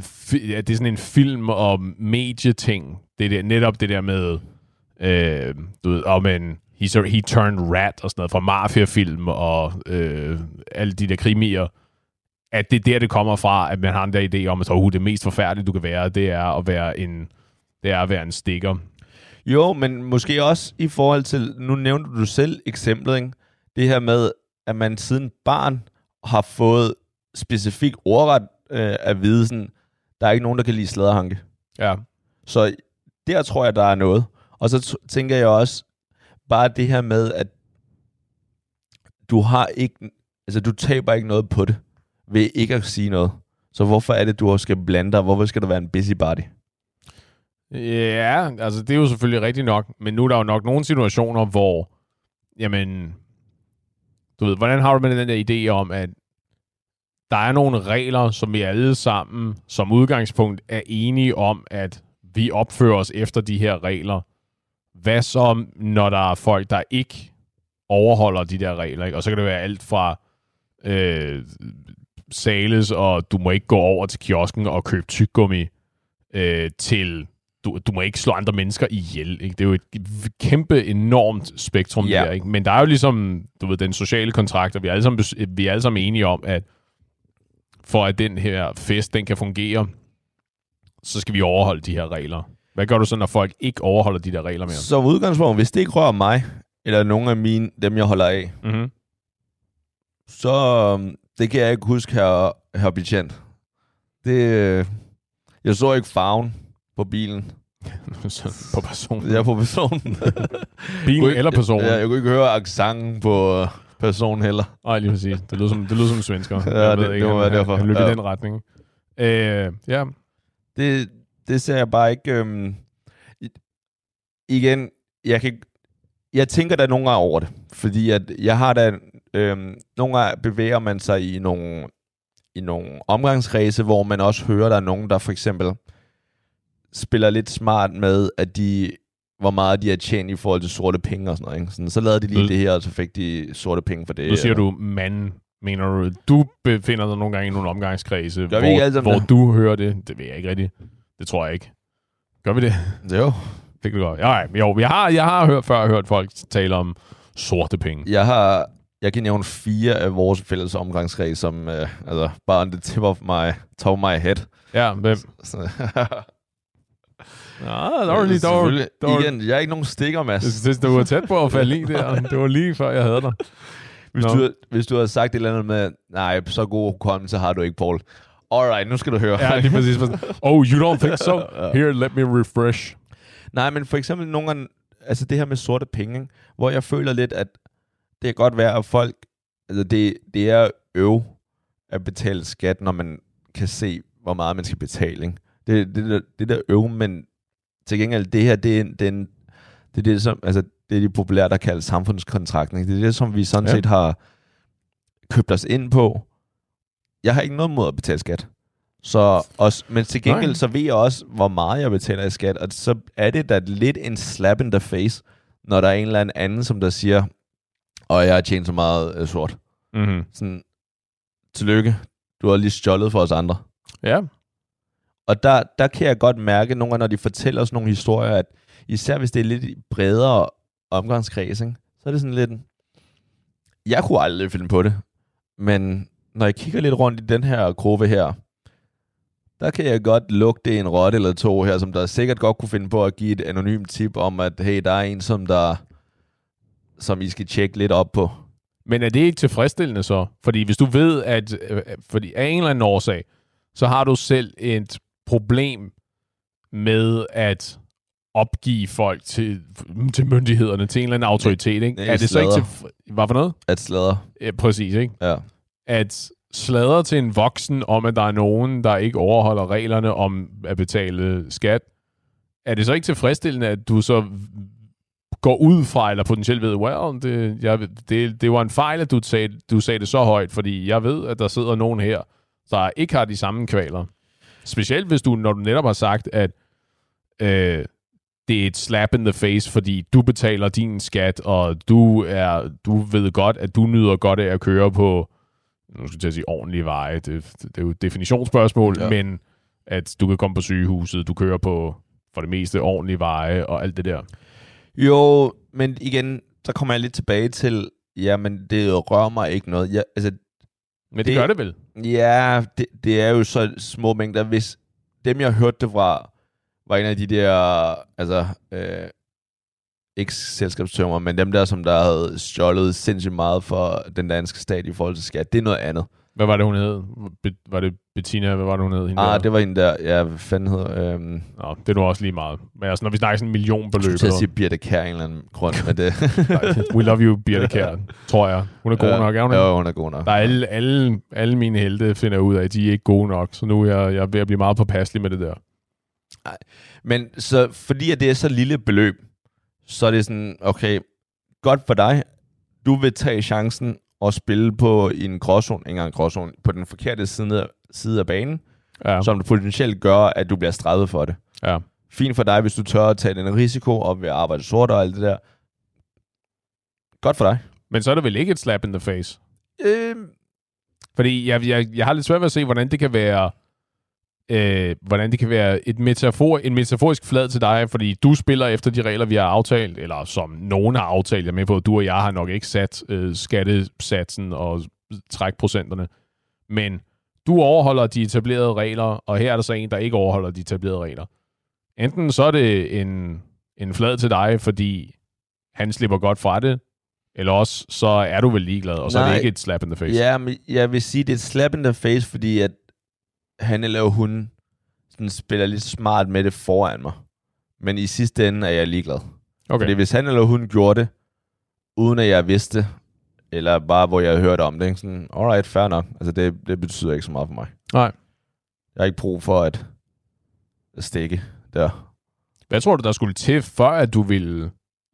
fi, at det er sådan en film- og medieting, det der, netop det der med, øh, du ved, om en, he's a, he turned rat og sådan noget, fra mafiafilm og øh, alle de der krimier, at det er der, det kommer fra, at man har en der idé om, at uh, det mest forfærdelige, du kan være, det er at være en, det er at være en stikker. Jo, men måske også i forhold til, nu nævnte du selv eksemplet, ikke? det her med, at man siden barn har fået specifik ordret øh, at vide, sådan, der er ikke nogen, der kan lide slæderhanke. Ja. Så der tror jeg, der er noget. Og så tænker jeg også, bare det her med, at du har ikke, altså du taber ikke noget på det, ved ikke at sige noget. Så hvorfor er det, du skal blande dig? Hvorfor skal du være en busybody? Ja, altså det er jo selvfølgelig rigtigt nok, men nu er der jo nok nogle situationer, hvor, jamen, du ved, hvordan har du med den der idé om, at der er nogle regler, som vi alle sammen som udgangspunkt er enige om, at vi opfører os efter de her regler. Hvad så, når der er folk, der ikke overholder de der regler? Ikke? Og så kan det være alt fra øh, sales, og du må ikke gå over til kiosken og købe tyggegummi, øh, til du, du må ikke slå andre mennesker ihjel. Ikke? Det er jo et kæmpe, enormt spektrum Ja. der. Ikke? Men der er jo ligesom, du ved, den sociale kontrakt, og vi er alle sammen, vi er alle sammen enige om, at for at den her fest, den kan fungere, så skal vi overholde de her regler. Hvad gør du så, når folk ikke overholder de der regler mere? Som udgangspunkt, hvis det ikke rører mig, eller nogen af mine, dem jeg holder af, Mm-hmm. så øhm, det kan jeg ikke huske her, her betjent. Det, øh, jeg så ikke farven på bilen. på personen. Jeg er på personen. Bilen eller personen. Ja, jeg kunne ikke høre accenten på, person heller. Nej, lige præcis. Det lyder som, det lyder som svensker. Ja, Jeg ved det- ikke, det må han- være derfor. Han løb Ja. i den retning. Øh, ja, Det, det ser jeg bare ikke... Øhm, igen, jeg kan... Jeg tænker da nogle gange over det, fordi at jeg har da... Øhm, nogle gange bevæger man sig i nogle, i nogle omgangsræse, hvor man også hører, der er nogen, der for eksempel spiller lidt smart med, at de hvor meget de har tjent i forhold til sorte penge og sådan noget. Ikke? Sådan, så lavede de lige Nu- det her, og så fik de sorte penge for det. nu siger eller- du mand, mener du. Du befinder dig nogle gange i nogle omgangskredse, Gør hvor, sammen hvor det? du hører det. Det ved jeg ikke rigtigt. Det tror jeg ikke. Gør vi det? Jo. Det kan godt. Ja, jo, jeg har, jeg har hørt, før hørt folk tale om sorte penge. Jeg har... Jeg kan nævne fire af vores fælles omgangskreds, som øh, altså, bare on the tip of my, top of my head. Ja, hvem? Ja, der var lige, der var, der var, Igen, jeg er ikke nogen stikker, Mads. jeg synes, du var tæt på at falde i der. Det var lige før, jeg havde dig. Hvis Nå. du, hvis du havde sagt et eller andet med, nej, så god hukommelse har du ikke, Paul. Alright, nu skal du høre. Ja, lige præcis. Oh, you don't think so? Here, let me refresh. Nej, men for eksempel nogle gange, altså det her med sorte penge, ikke? hvor jeg føler lidt, at det kan godt være, at folk, altså det, det er øv at betale skat, når man kan se, hvor meget man skal betale. Ikke? Det, det, det, det der øv, men til gengæld, det her, det er, det er, en, det, er det, som, altså, det er de populære, der kaldes samfundskontrakten. Ikke? Det er det, som vi sådan ja. set har købt os ind på. Jeg har ikke noget mod at betale skat. Så også, men til gengæld, Nej. så ved jeg også, hvor meget jeg betaler i skat, og så er det da lidt en slap in the face, når der er en eller anden anden, som der siger, og jeg har tjent så meget øh, sort. Mm-hmm. Sådan, tillykke, du har lige stjålet for os andre. Ja, og der, der kan jeg godt mærke, nogle gange, når de fortæller sådan nogle historier, at især hvis det er lidt bredere omgangskreds, ikke, så er det sådan lidt, jeg kunne aldrig finde på det, men når jeg kigger lidt rundt i den her gruppe her, der kan jeg godt lugte en rotte eller to her, som der sikkert godt kunne finde på at give et anonymt tip om, at hey, der er en, som der som I skal tjekke lidt op på. Men er det ikke tilfredsstillende så? Fordi hvis du ved, at øh, øh fordi af en eller anden årsag, så har du selv et problem med at opgive folk til, til myndighederne, til en eller anden autoritet, ikke? det Er er det så ikke til... Hvad for noget? At sladre. Ja, præcis, ikke? Ja. At sladre til en voksen om, at der er nogen, der ikke overholder reglerne om at betale skat, er det så ikke tilfredsstillende, at du så går ud fra, eller potentielt ved, well, det, jeg, det, det var en fejl, at du sagde, du sagde det så højt, fordi jeg ved, at der sidder nogen her, der ikke har de samme kvaler. Specielt hvis du, når du netop har sagt, at øh, det er et slap in the face, fordi du betaler din skat, og du er du ved godt, at du nyder godt af at køre på, nu skal jeg sige ordentlige veje, det, det, det er jo et definitionsspørgsmål. Ja. men at du kan komme på sygehuset, du kører på for det meste ordentlige veje og alt det der. Jo, men igen, så kommer jeg lidt tilbage til, jamen det rører mig ikke noget. Jeg, altså, Men det, det gør det vel? ja, det, det er jo så små mængder. Hvis dem, jeg hørte det fra, var en af de der, altså, øh, ikke selskabstømmer, men dem der, som der havde stjålet sindssygt meget for den danske stat i forhold til skat, det er noget andet. Hvad var det, hun hed? Be, var det Bettina? Hvad var det, hun hed? Hende Ah, der? det var en der, ja, hvad fanden hedder, øhm, Nå, det er nu også lige meget. Men altså, når vi snakker sådan en millionbeløb. jeg skulle sige Birte Kær en eller anden grund, men det... We love you, Birte Kjær, tror jeg. Hun er god nok, er hun ikke? Ja, hun er god nok. Der er alle, alle, alle mine helte finder ud af, at de er ikke gode nok, så nu er jeg, jeg er ved at blive meget påpasselig med det der. Men så fordi at det er så lille beløb, så er det sådan, okay, godt for dig. Du vil tage chancen og spille på en gråzone, ikke engang en gråzone, på den forkerte side af, side af banen, ja. som potentielt gør, at du bliver straffet for det. ja. Fint for dig, hvis du tør at tage den risiko og vil arbejde sort og alt det der. Godt for dig. Men så er det vel ikke et slap in the face? Øh, Fordi jeg, jeg, jeg har lidt svært ved at se, hvordan det kan være øh, hvordan det kan være et metafor, en metaforisk flad til dig, fordi du spiller efter de regler, vi har aftalt, eller som nogen har aftalt. Jeg er med på, at du og jeg har nok ikke sat øh, skattesatsen og trækprocenterne. Men du overholder de etablerede regler, og her er der så en, der ikke overholder de etablerede regler. Enten så er det en, en flad til dig, fordi han slipper godt fra det, eller også så er du vel ligeglad, og så er det ikke et slap in the face. Ja, men jeg vil sige, det er et slap in the face, fordi at han eller hun sådan spiller lidt smart med det foran mig. Men i sidste ende er jeg ligeglad. Okay. Fordi hvis han eller hun gjorde det, uden at jeg vidste, eller bare hvor jeg har hørt om det. Ikke? Sådan, alright, fair nok. Altså, det, det betyder ikke så meget for mig. Nej. Jeg har ikke brug for at, at stikke der. Hvad tror du, der skulle til, før at du ville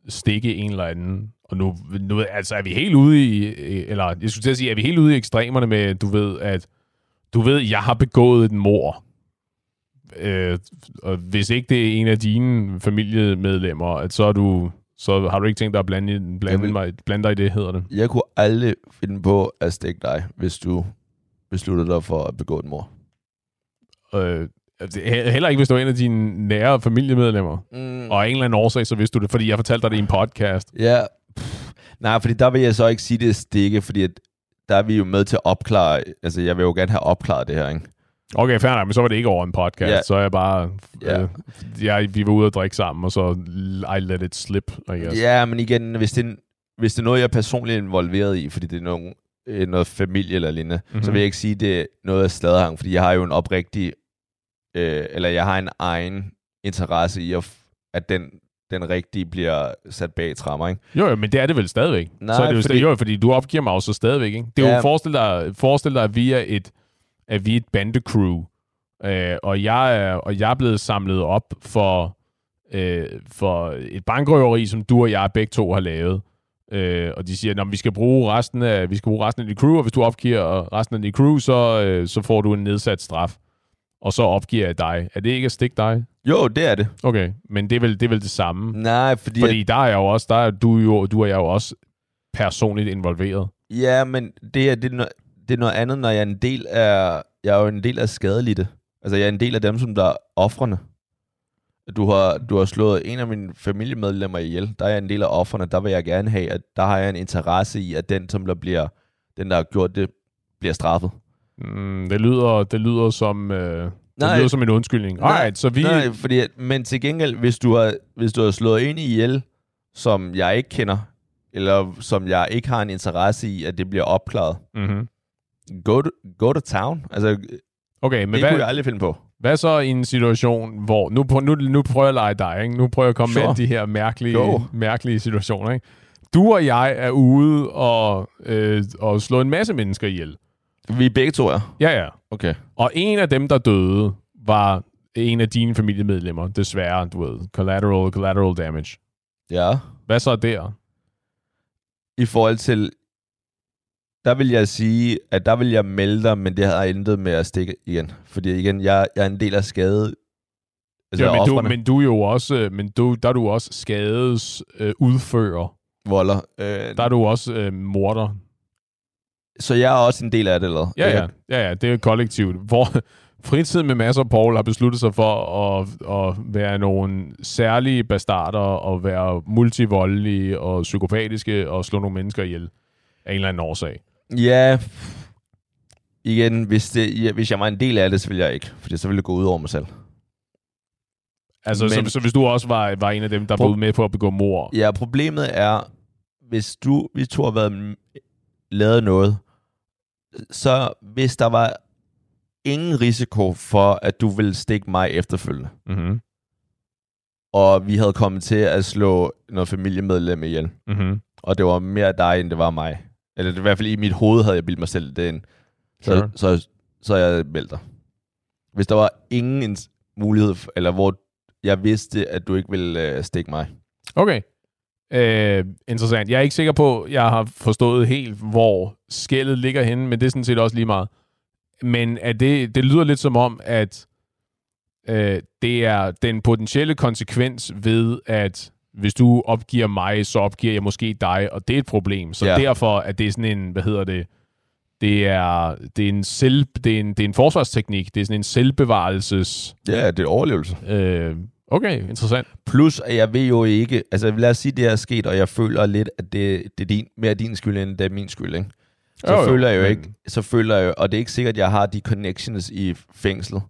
stikke en eller anden? Og nu, nu altså, er vi helt ude i, eller jeg skulle til at sige, er vi helt ude i ekstremerne med, du ved, at du ved, jeg har begået et mor. Øh, og hvis ikke det er en af dine familiemedlemmer, at så, er du, så har du ikke tænkt dig at blande, blande, vil- mig, blande dig i det, hedder det. Jeg kunne aldrig finde på at stikke dig, hvis du besluttede dig for at begå et mor. Øh, er heller ikke, hvis du er en af dine nære familiemedlemmer. Mm. Og af en eller anden årsag, så vidste du det, fordi jeg fortalte dig det i en podcast. Ja, pff, nej, fordi der vil jeg så ikke sige, det stikke, fordi at der er vi jo med til at opklare, altså jeg vil jo gerne have opklaret det her, ikke? Okay, fair nok, men så var det ikke over en podcast. Ja. Så er jeg bare... Ja. Øh, jeg, vi var ude at drikke sammen, og så I let it slip, I guess. Ja, men igen, hvis det, hvis det er noget, jeg er personligt involveret i, fordi det er nogen, øh, noget familie eller lignende, mm-hmm. så Mhm. vil jeg ikke sige, det er noget af sladhang, fordi jeg har jo en oprigtig, øh, eller jeg har en egen interesse i, at, at den, den rigtige bliver sat bag trammer, ikke? Jo, jo, men det er det vel stadigvæk. Nej, så er det jo, fordi- fordi... jo, fordi du opgiver mig jo så stadigvæk, ikke? Det er Ja. jo, forestil dig, forestil dig, at vi er et, at vi er et bandecrew, øh, og, jeg er, og jeg er blevet samlet op for, øh, for et bankrøveri, som du og jeg begge to har lavet. Øh, og de siger, at vi skal bruge resten af vi skal bruge resten af dit crew, og hvis du opgiver resten af dit crew, så, øh, så får du en nedsat straf. Og så opgiver jeg dig. Er det ikke at stikke dig? Jo, det er det. Okay, men det er vel det, er vel det samme. Nej, fordi... Fordi der er jeg jo også, der er du, jo, du og jeg jo også personligt involveret. Ja, men det er, det, er noget, det er noget andet, når jeg er en del af... Jeg er jo en del af skadelidte. Altså, jeg er en del af dem, som der er offrene. Du har, du har slået en af mine familiemedlemmer ihjel. Der er jeg en del af offrene. Der vil jeg gerne have, at der har jeg en interesse i, at den, som der bliver, den, der har gjort det, bliver straffet. Mm, det, lyder, det lyder som... Øh, det Nej. lyder som en undskyldning. Nej, Alright, så vi... Nej, fordi, men til gengæld, hvis du, har, hvis du har slået en ihjel, som jeg ikke kender, eller som jeg ikke har en interesse i, at det bliver opklaret, Mm-hmm. go to, go to town. Altså, det Okay, men kunne jeg hvad, aldrig finde på. hvad så i en situation, hvor... Nu, nu, nu prøver jeg at lege dig, ikke? Nu prøver jeg at komme Sure. med de her mærkelige, Go. mærkelige situationer, ikke? Du og jeg er ude og, øh, og slå en masse mennesker ihjel. Vi er begge to er. Ja, ja. Okay. Og en af dem, der døde, var en af dine familiemedlemmer. Desværre, du ved. Collateral, collateral damage. Ja. Hvad så der? I forhold til, der vil jeg sige, at der vil jeg melde dig, men det har intet med at stikke igen. Fordi igen, jeg, jeg er en del af skade. Altså, ja, men, du, men du er jo også, øh, men du, der er du også skades øh, udfører. volder. Øh, Der er du også øh, morder. Så jeg er også en del af det, eller? Ja, ja, ja, ja, det er kollektivt. Hvor fritid med masser og Paul har besluttet sig for at, at være nogle særlige bastarder og være multivoldelige og psykopatiske og slå nogle mennesker ihjel af en eller anden årsag. Ja, igen, hvis, det, ja, hvis jeg var en del af det, så ville jeg ikke. Fordi så ville det gå ud over mig selv. Altså, Men- så, så hvis du også var, var en af dem, der Pro- blev med på at begå mor. Ja, problemet er, hvis du, vi to har været lavet noget, så hvis der var ingen risiko for, at du ville stikke mig efterfølgende, Mm-hmm. og vi havde kommet til at slå noget familiemedlem ihjel, Mm-hmm. og det var mere dig, end det var mig. Eller det, i hvert fald i mit hoved havde jeg bildt mig selv det ind. Så, Sure. så, så, så jeg meldt dig. Hvis der var ingen mulighed, eller hvor jeg vidste, at du ikke ville øh, stikke mig. Okay. Øh, interessant. Jeg er ikke sikker på, at jeg har forstået helt, hvor skældet ligger henne, men det er sådan set også lige meget. Men at det, det lyder lidt som om, at øh, det er den potentielle konsekvens ved, at hvis du opgiver mig, så opgiver jeg måske dig, og det er et problem. Så Ja. derfor er det sådan en, hvad hedder det, det er, det er en selv, det er en, det er en forsvarsteknik. Det er sådan en selvbevarelses... Ja, det er overlevelse. Øh, okay, interessant. Plus, at jeg ved jo ikke, altså lad os sige, det er sket, og jeg føler lidt, at det, det er din, mere din skyld, end det er min skyld, ikke? Så Jo, føler jeg jo men- ikke, så føler jeg jo, og det er ikke sikkert, at jeg har de connections i fængslet,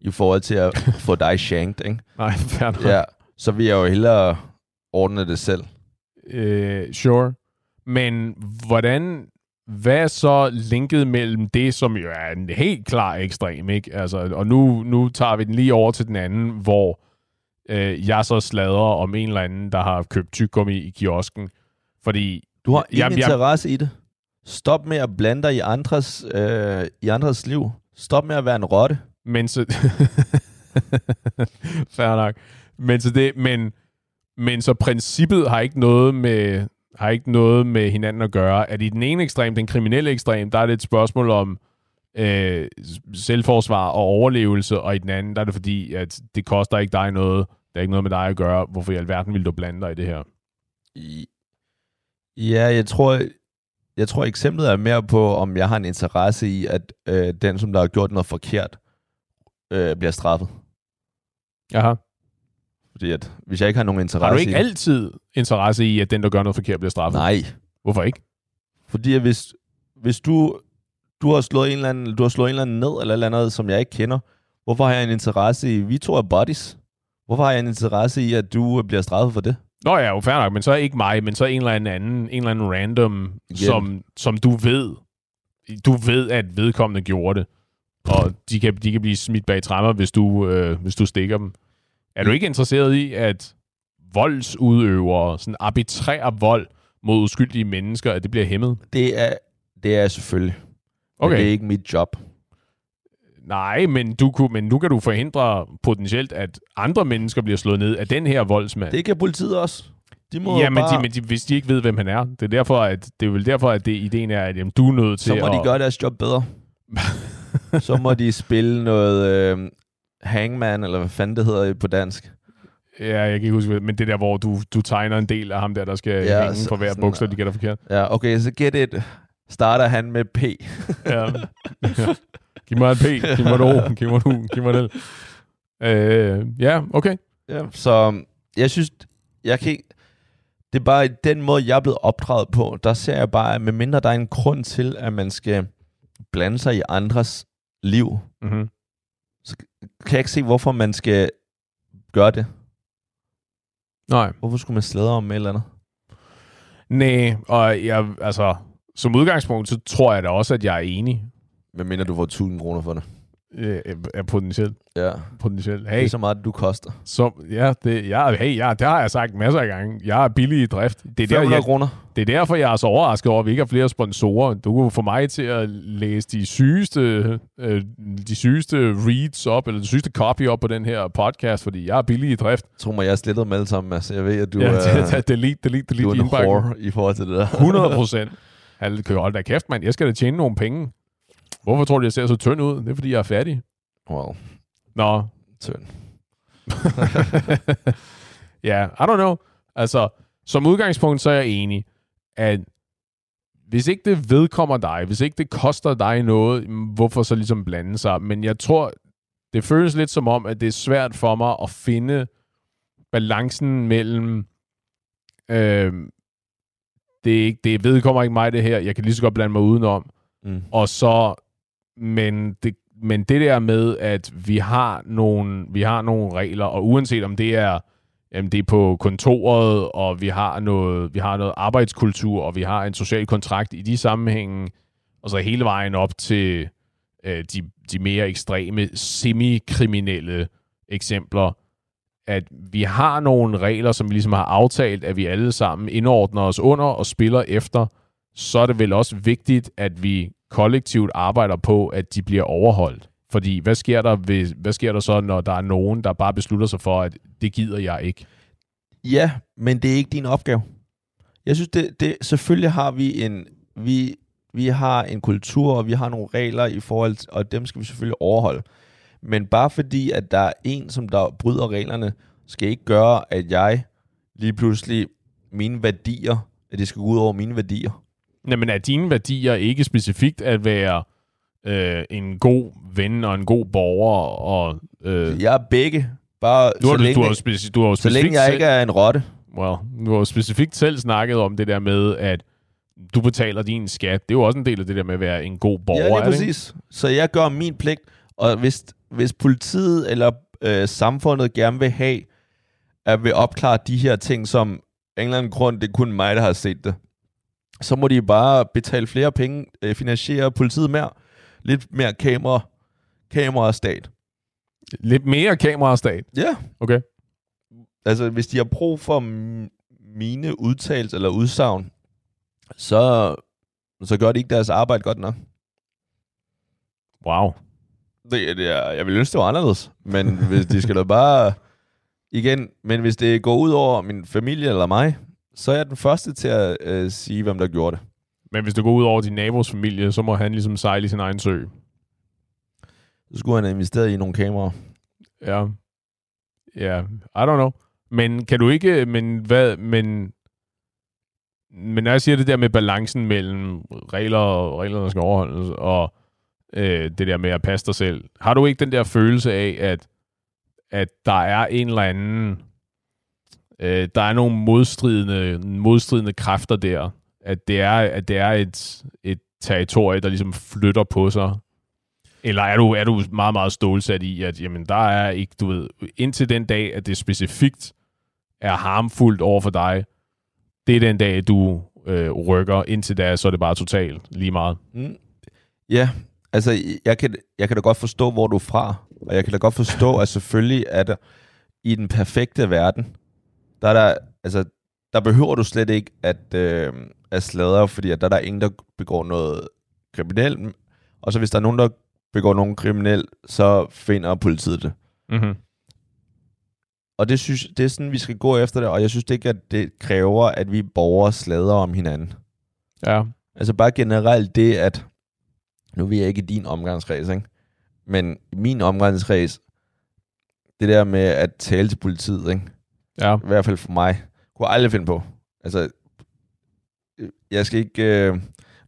i forhold til at få dig shanked, ikke? Nej, fair nok. Ja, så vil jeg jo hellere ordne det selv. Øh, sure. Men hvordan, hvad er så linket mellem det, som jo er en helt klar ekstrem, ikke? Altså, og nu, nu tager vi den lige over til den anden, hvor øh, jeg så sladrer om en eller anden, der har købt tyggegummi i kiosken. Fordi Du har ingen Jamen, jeg- interesse i det. Stop med at blande dig i andres, øh, i andres liv. Stop med at være en rotte. Men så... Fair nok. Men så, det, men, men så princippet har ikke noget med har ikke noget med hinanden at gøre. At i den ene ekstrem, den kriminelle ekstrem, der er det et spørgsmål om øh, selvforsvar og overlevelse, og i den anden, der er det fordi, at det koster ikke dig noget, der er ikke noget med dig at gøre. Hvorfor i alverden vil du blande dig i det her? Ja, jeg tror, jeg tror eksemplet er mere på, om jeg har en interesse i, at øh, den, som der har gjort noget forkert, øh, bliver straffet. Jaha. Fordi at, hvis jeg ikke har nogen interesse Har du ikke i altid interesse i, at den, der gør noget forkert, bliver straffet? Nej, Hvorfor ikke? fordi at hvis, hvis du, du, har slået en eller anden, du har slået en eller anden ned, eller eller andet, som jeg ikke kender, hvorfor har jeg en interesse i, vi to er buddies, hvorfor har jeg en interesse i, at du bliver straffet for det? Nå ja, jo fair nok, men så ikke mig, men så en eller anden anden, en eller anden random, Igen. som, som du ved, du ved, at vedkommende gjorde det, og de kan, de kan blive smidt bag træmmer, hvis du, øh, hvis du stikker dem. Er du ikke interesseret i, at voldsudøvere, sådan arbitrær vold mod uskyldige mennesker, at det bliver hæmmet? Det er, det er selvfølgelig. Men Okay. det er ikke mit job. Nej, men, du kunne, men nu kan du forhindre potentielt, at andre mennesker bliver slået ned af den her voldsmand. Det kan politiet også. De må Ja, men, bare, de, men de, hvis de ikke ved, hvem han er, det er, derfor, at, det er vel derfor, at det, ideen er, at jamen, du er nødt til så må at... de gøre deres job bedre. så må de spille noget øh, hangman, eller hvad fanden det hedder på dansk. Ja, jeg kan ikke huske, men det der, hvor du, du tegner en del af ham der, der skal Ja, hænge så- for hver bogstav, de gætter forkert. Ja, okay, så gæt et. Starter han med P. Ja. ja. Giv mig et P, giv mig et O, giv mig et U, giv mig et L. Øh, ja, okay. Ja, så jeg synes, jeg kan ikke... Det er bare den måde, jeg er blevet opdraget på. Der ser jeg bare, at medmindre der er en grund til, at man skal blande sig i andres liv, Mm-hmm. kan jeg ikke se, hvorfor man skal gøre det. Nej. Hvorfor skulle man slæde om eller andet? Nej, og jeg, altså, som udgangspunkt, så tror jeg da også, at jeg er enig. Medmindre du får 1000 kroner for det. Øh, er potentielt. Ja, potentielt. det Hey, er så meget, du koster. så, ja, det, ja, hey, ja, det har jeg sagt masser af gange. Jeg er billig i drift. Det er, der, 500 jeg, kroner. det er derfor, jeg er så overrasket over, at vi ikke har flere sponsorer. Du kunne få mig til at læse de sygeste, øh, de sygeste reads op, eller de sygeste copy op på den her podcast, fordi jeg er billig i drift. Tro mig, jeg har slettet dem alle sammen, altså. Jeg ved, at du, ja, er, delete, delete, delete, du er en whore i forhold til det der. 100 procent. Hold da kæft, mand. Jeg skal da tjene nogle penge. Hvorfor tror du, jeg ser så tynd ud? Det er, fordi jeg er fattig. Wow, Nå, tynd. ja, I don't know. Altså, som udgangspunkt, så er jeg enig, at hvis ikke det vedkommer dig, hvis ikke det koster dig noget, mm, hvorfor så ligesom blande sig? Men jeg tror, det føles lidt som om, at det er svært for mig at finde balancen mellem, øh, det, er ikke, det vedkommer ikke mig det her, jeg kan lige så godt blande mig udenom, Mm. og så, men det, men det der med, at vi har nogle, vi har nogle regler, og uanset om det er, jamen det er på kontoret, og vi har noget, vi har noget arbejdskultur, og vi har en social kontrakt i de sammenhænge, og så hele vejen op til øh, de, de mere ekstreme, semi-kriminelle eksempler, at vi har nogle regler, som vi ligesom har aftalt, at vi alle sammen indordner os under og spiller efter, så er det vel også vigtigt, at vi kollektivt arbejder på, at de bliver overholdt. Fordi hvad sker der, hvis, hvad sker der så, når der er nogen, der bare beslutter sig for, at det gider jeg ikke? Ja, men det er ikke din opgave. Jeg synes, det, det selvfølgelig har vi en vi, vi har en kultur, og vi har nogle regler i forhold til, og dem skal vi selvfølgelig overholde. Men bare fordi, at der er en, som der bryder reglerne, skal ikke gøre, at jeg lige pludselig mine værdier, at det skal gå ud over mine værdier. Jamen er dine værdier ikke specifikt at være øh, en god ven og en god borger? Og, øh, Jeg er begge, bare du, har, så, længe, du, har, speci- du har jo så specifikt længe jeg ikke er en rotte. well, du har specifikt selv snakket om det der med, at du betaler din skat. Det er jo også en del af det der med at være en god borger. Ja, lige er ikke? præcis. Så jeg gør min pligt, og hvis, hvis politiet eller øh, samfundet gerne vil have, at vil opklare de her ting, som en eller anden grund, det er kun mig, der har set det, så må de bare betale flere penge, øh, finansiere politiet mere, lidt mere kamera, kamera stat. Lidt mere kamerastat. Ja. Okay. Altså, hvis de har brug for mine udtalelser eller udsagn så, så gør de ikke deres arbejde godt nok. Wow. Det, det er, jeg vil ønske, det var anderledes. Men hvis de skal da bare... Igen, men hvis det går ud over min familie eller mig, så er jeg den første til at øh, sige, hvem der gjorde det. Men hvis det går ud over din nabos familie, så må han ligesom sejle i sin egen sø. Så skulle han have investeret i nogle kameraer. Ja. Ja, I don't know. Men kan du ikke, men hvad, men, men når jeg siger det der med balancen mellem regler og regler, der skal overholdes, og øh, det der med at passe dig selv, har du ikke den der følelse af, at, at der er en eller anden, øh, der er nogle modstridende, modstridende kræfter der, at det er, at det er et, et territorie, der ligesom flytter på sig, eller er du, er du meget, meget stålsat i, at jamen, der er ikke, du ved, indtil den dag, at det specifikt er harmfuldt over for dig, det er den dag, du øh, rykker. Indtil da, så er det bare totalt lige meget. Mm. Ja, altså jeg kan, jeg kan da godt forstå, hvor du er fra. Og jeg kan da godt forstå, at selvfølgelig er der i den perfekte verden, der er der, altså, der behøver du slet ikke at, øh, at sladre, fordi at der er der ingen, der begår noget kriminelt. Og så hvis der er nogen, der begår nogen kriminel, så finder politiet det. Mm-hmm. Og det, synes, det er sådan, vi skal gå efter det, og jeg synes ikke, at det kræver, at vi borgere slader om hinanden. Ja. Altså bare generelt det, at nu vil jeg ikke i din omgangskreds, ikke? men i min omgangskreds, det der med at tale til politiet, ikke? Ja. i hvert fald for mig, kunne aldrig finde på. Altså, jeg skal ikke, øh,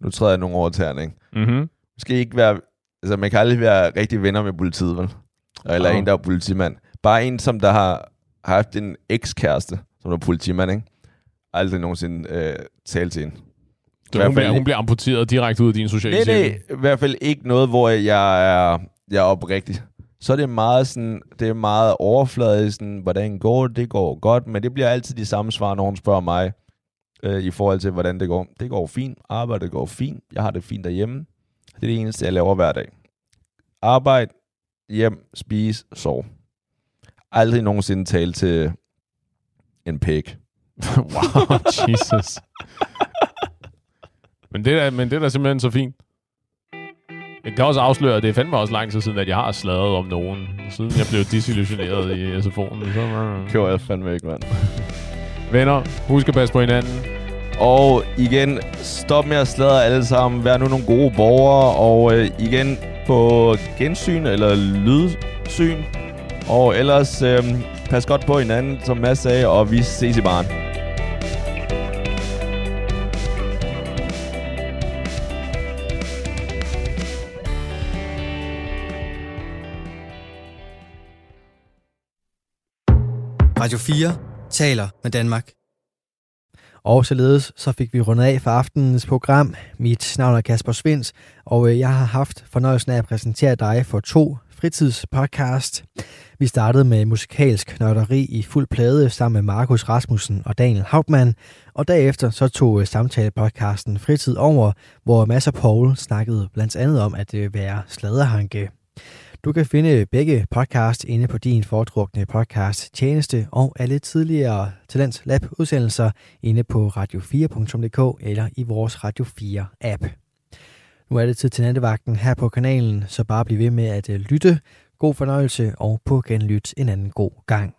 nu træder jeg nogle over tæerne, ikke? Mm-hmm. Skal ikke være, altså man kan aldrig være rigtig venner med politiet, vel? Eller Oh. en, der er politimand. Bare en, som der har, har haft en ekskæreste, som er politimand, ikke? Aldrig nogensinde øh, talt til hende. Så hvert hun, bliver, fald- hun bliver amputeret direkte ud af din sociale Nej, nej, i hvert fald ikke noget, hvor jeg er, jeg er oprigtig. Så er det meget sådan, det er meget overfladisk, sådan, hvordan går det, det går godt, men det bliver altid de samme svar, når hun spørger mig, øh, i forhold til, hvordan det går. Det går fint, arbejdet går fint, jeg har det fint derhjemme. Det er det eneste, jeg laver hver dag. Arbejde, hjem, spise, sove. Aldrig nogensinde tale til en pæk. wow, Jesus. men, det er, men det er da simpelthen så fint. Jeg kan også afsløre, at det er fandme også lang tid siden, at jeg har sladret om nogen. Siden jeg blev disillusioneret i SFO'en. Så, Kører jeg fandme ikke, mand. venner, husk at passe på hinanden. Og igen, stop med at sladre alle sammen. Vær nu nogle gode borgere. Og øh, igen på gensyn eller lydsyn. Og ellers øh, pas godt på hinanden, som Mads sagde, og vi ses i baren. Radio 4 taler med Danmark. Og således så fik vi rundet af for aftenens program. Mit navn er Kasper Svens, og øh, jeg har haft fornøjelsen af at præsentere dig for to fritidspodcast. Vi startede med musikalsk nørderi i fuld plade sammen med Markus Rasmussen og Daniel Hauptmann, og derefter så tog øh, samtalepodcasten Fritid over, hvor Mads og Paul snakkede blandt andet om at øh, være sladerhanke. Du kan finde begge podcast inde på din foretrukne podcast tjeneste og alle tidligere Talent Lab udsendelser inde på radio4.dk eller i vores Radio 4 app. Nu er det tid til nattevagten her på kanalen, så bare bliv ved med at øh, lytte. God fornøjelse og på genlyt en anden god gang.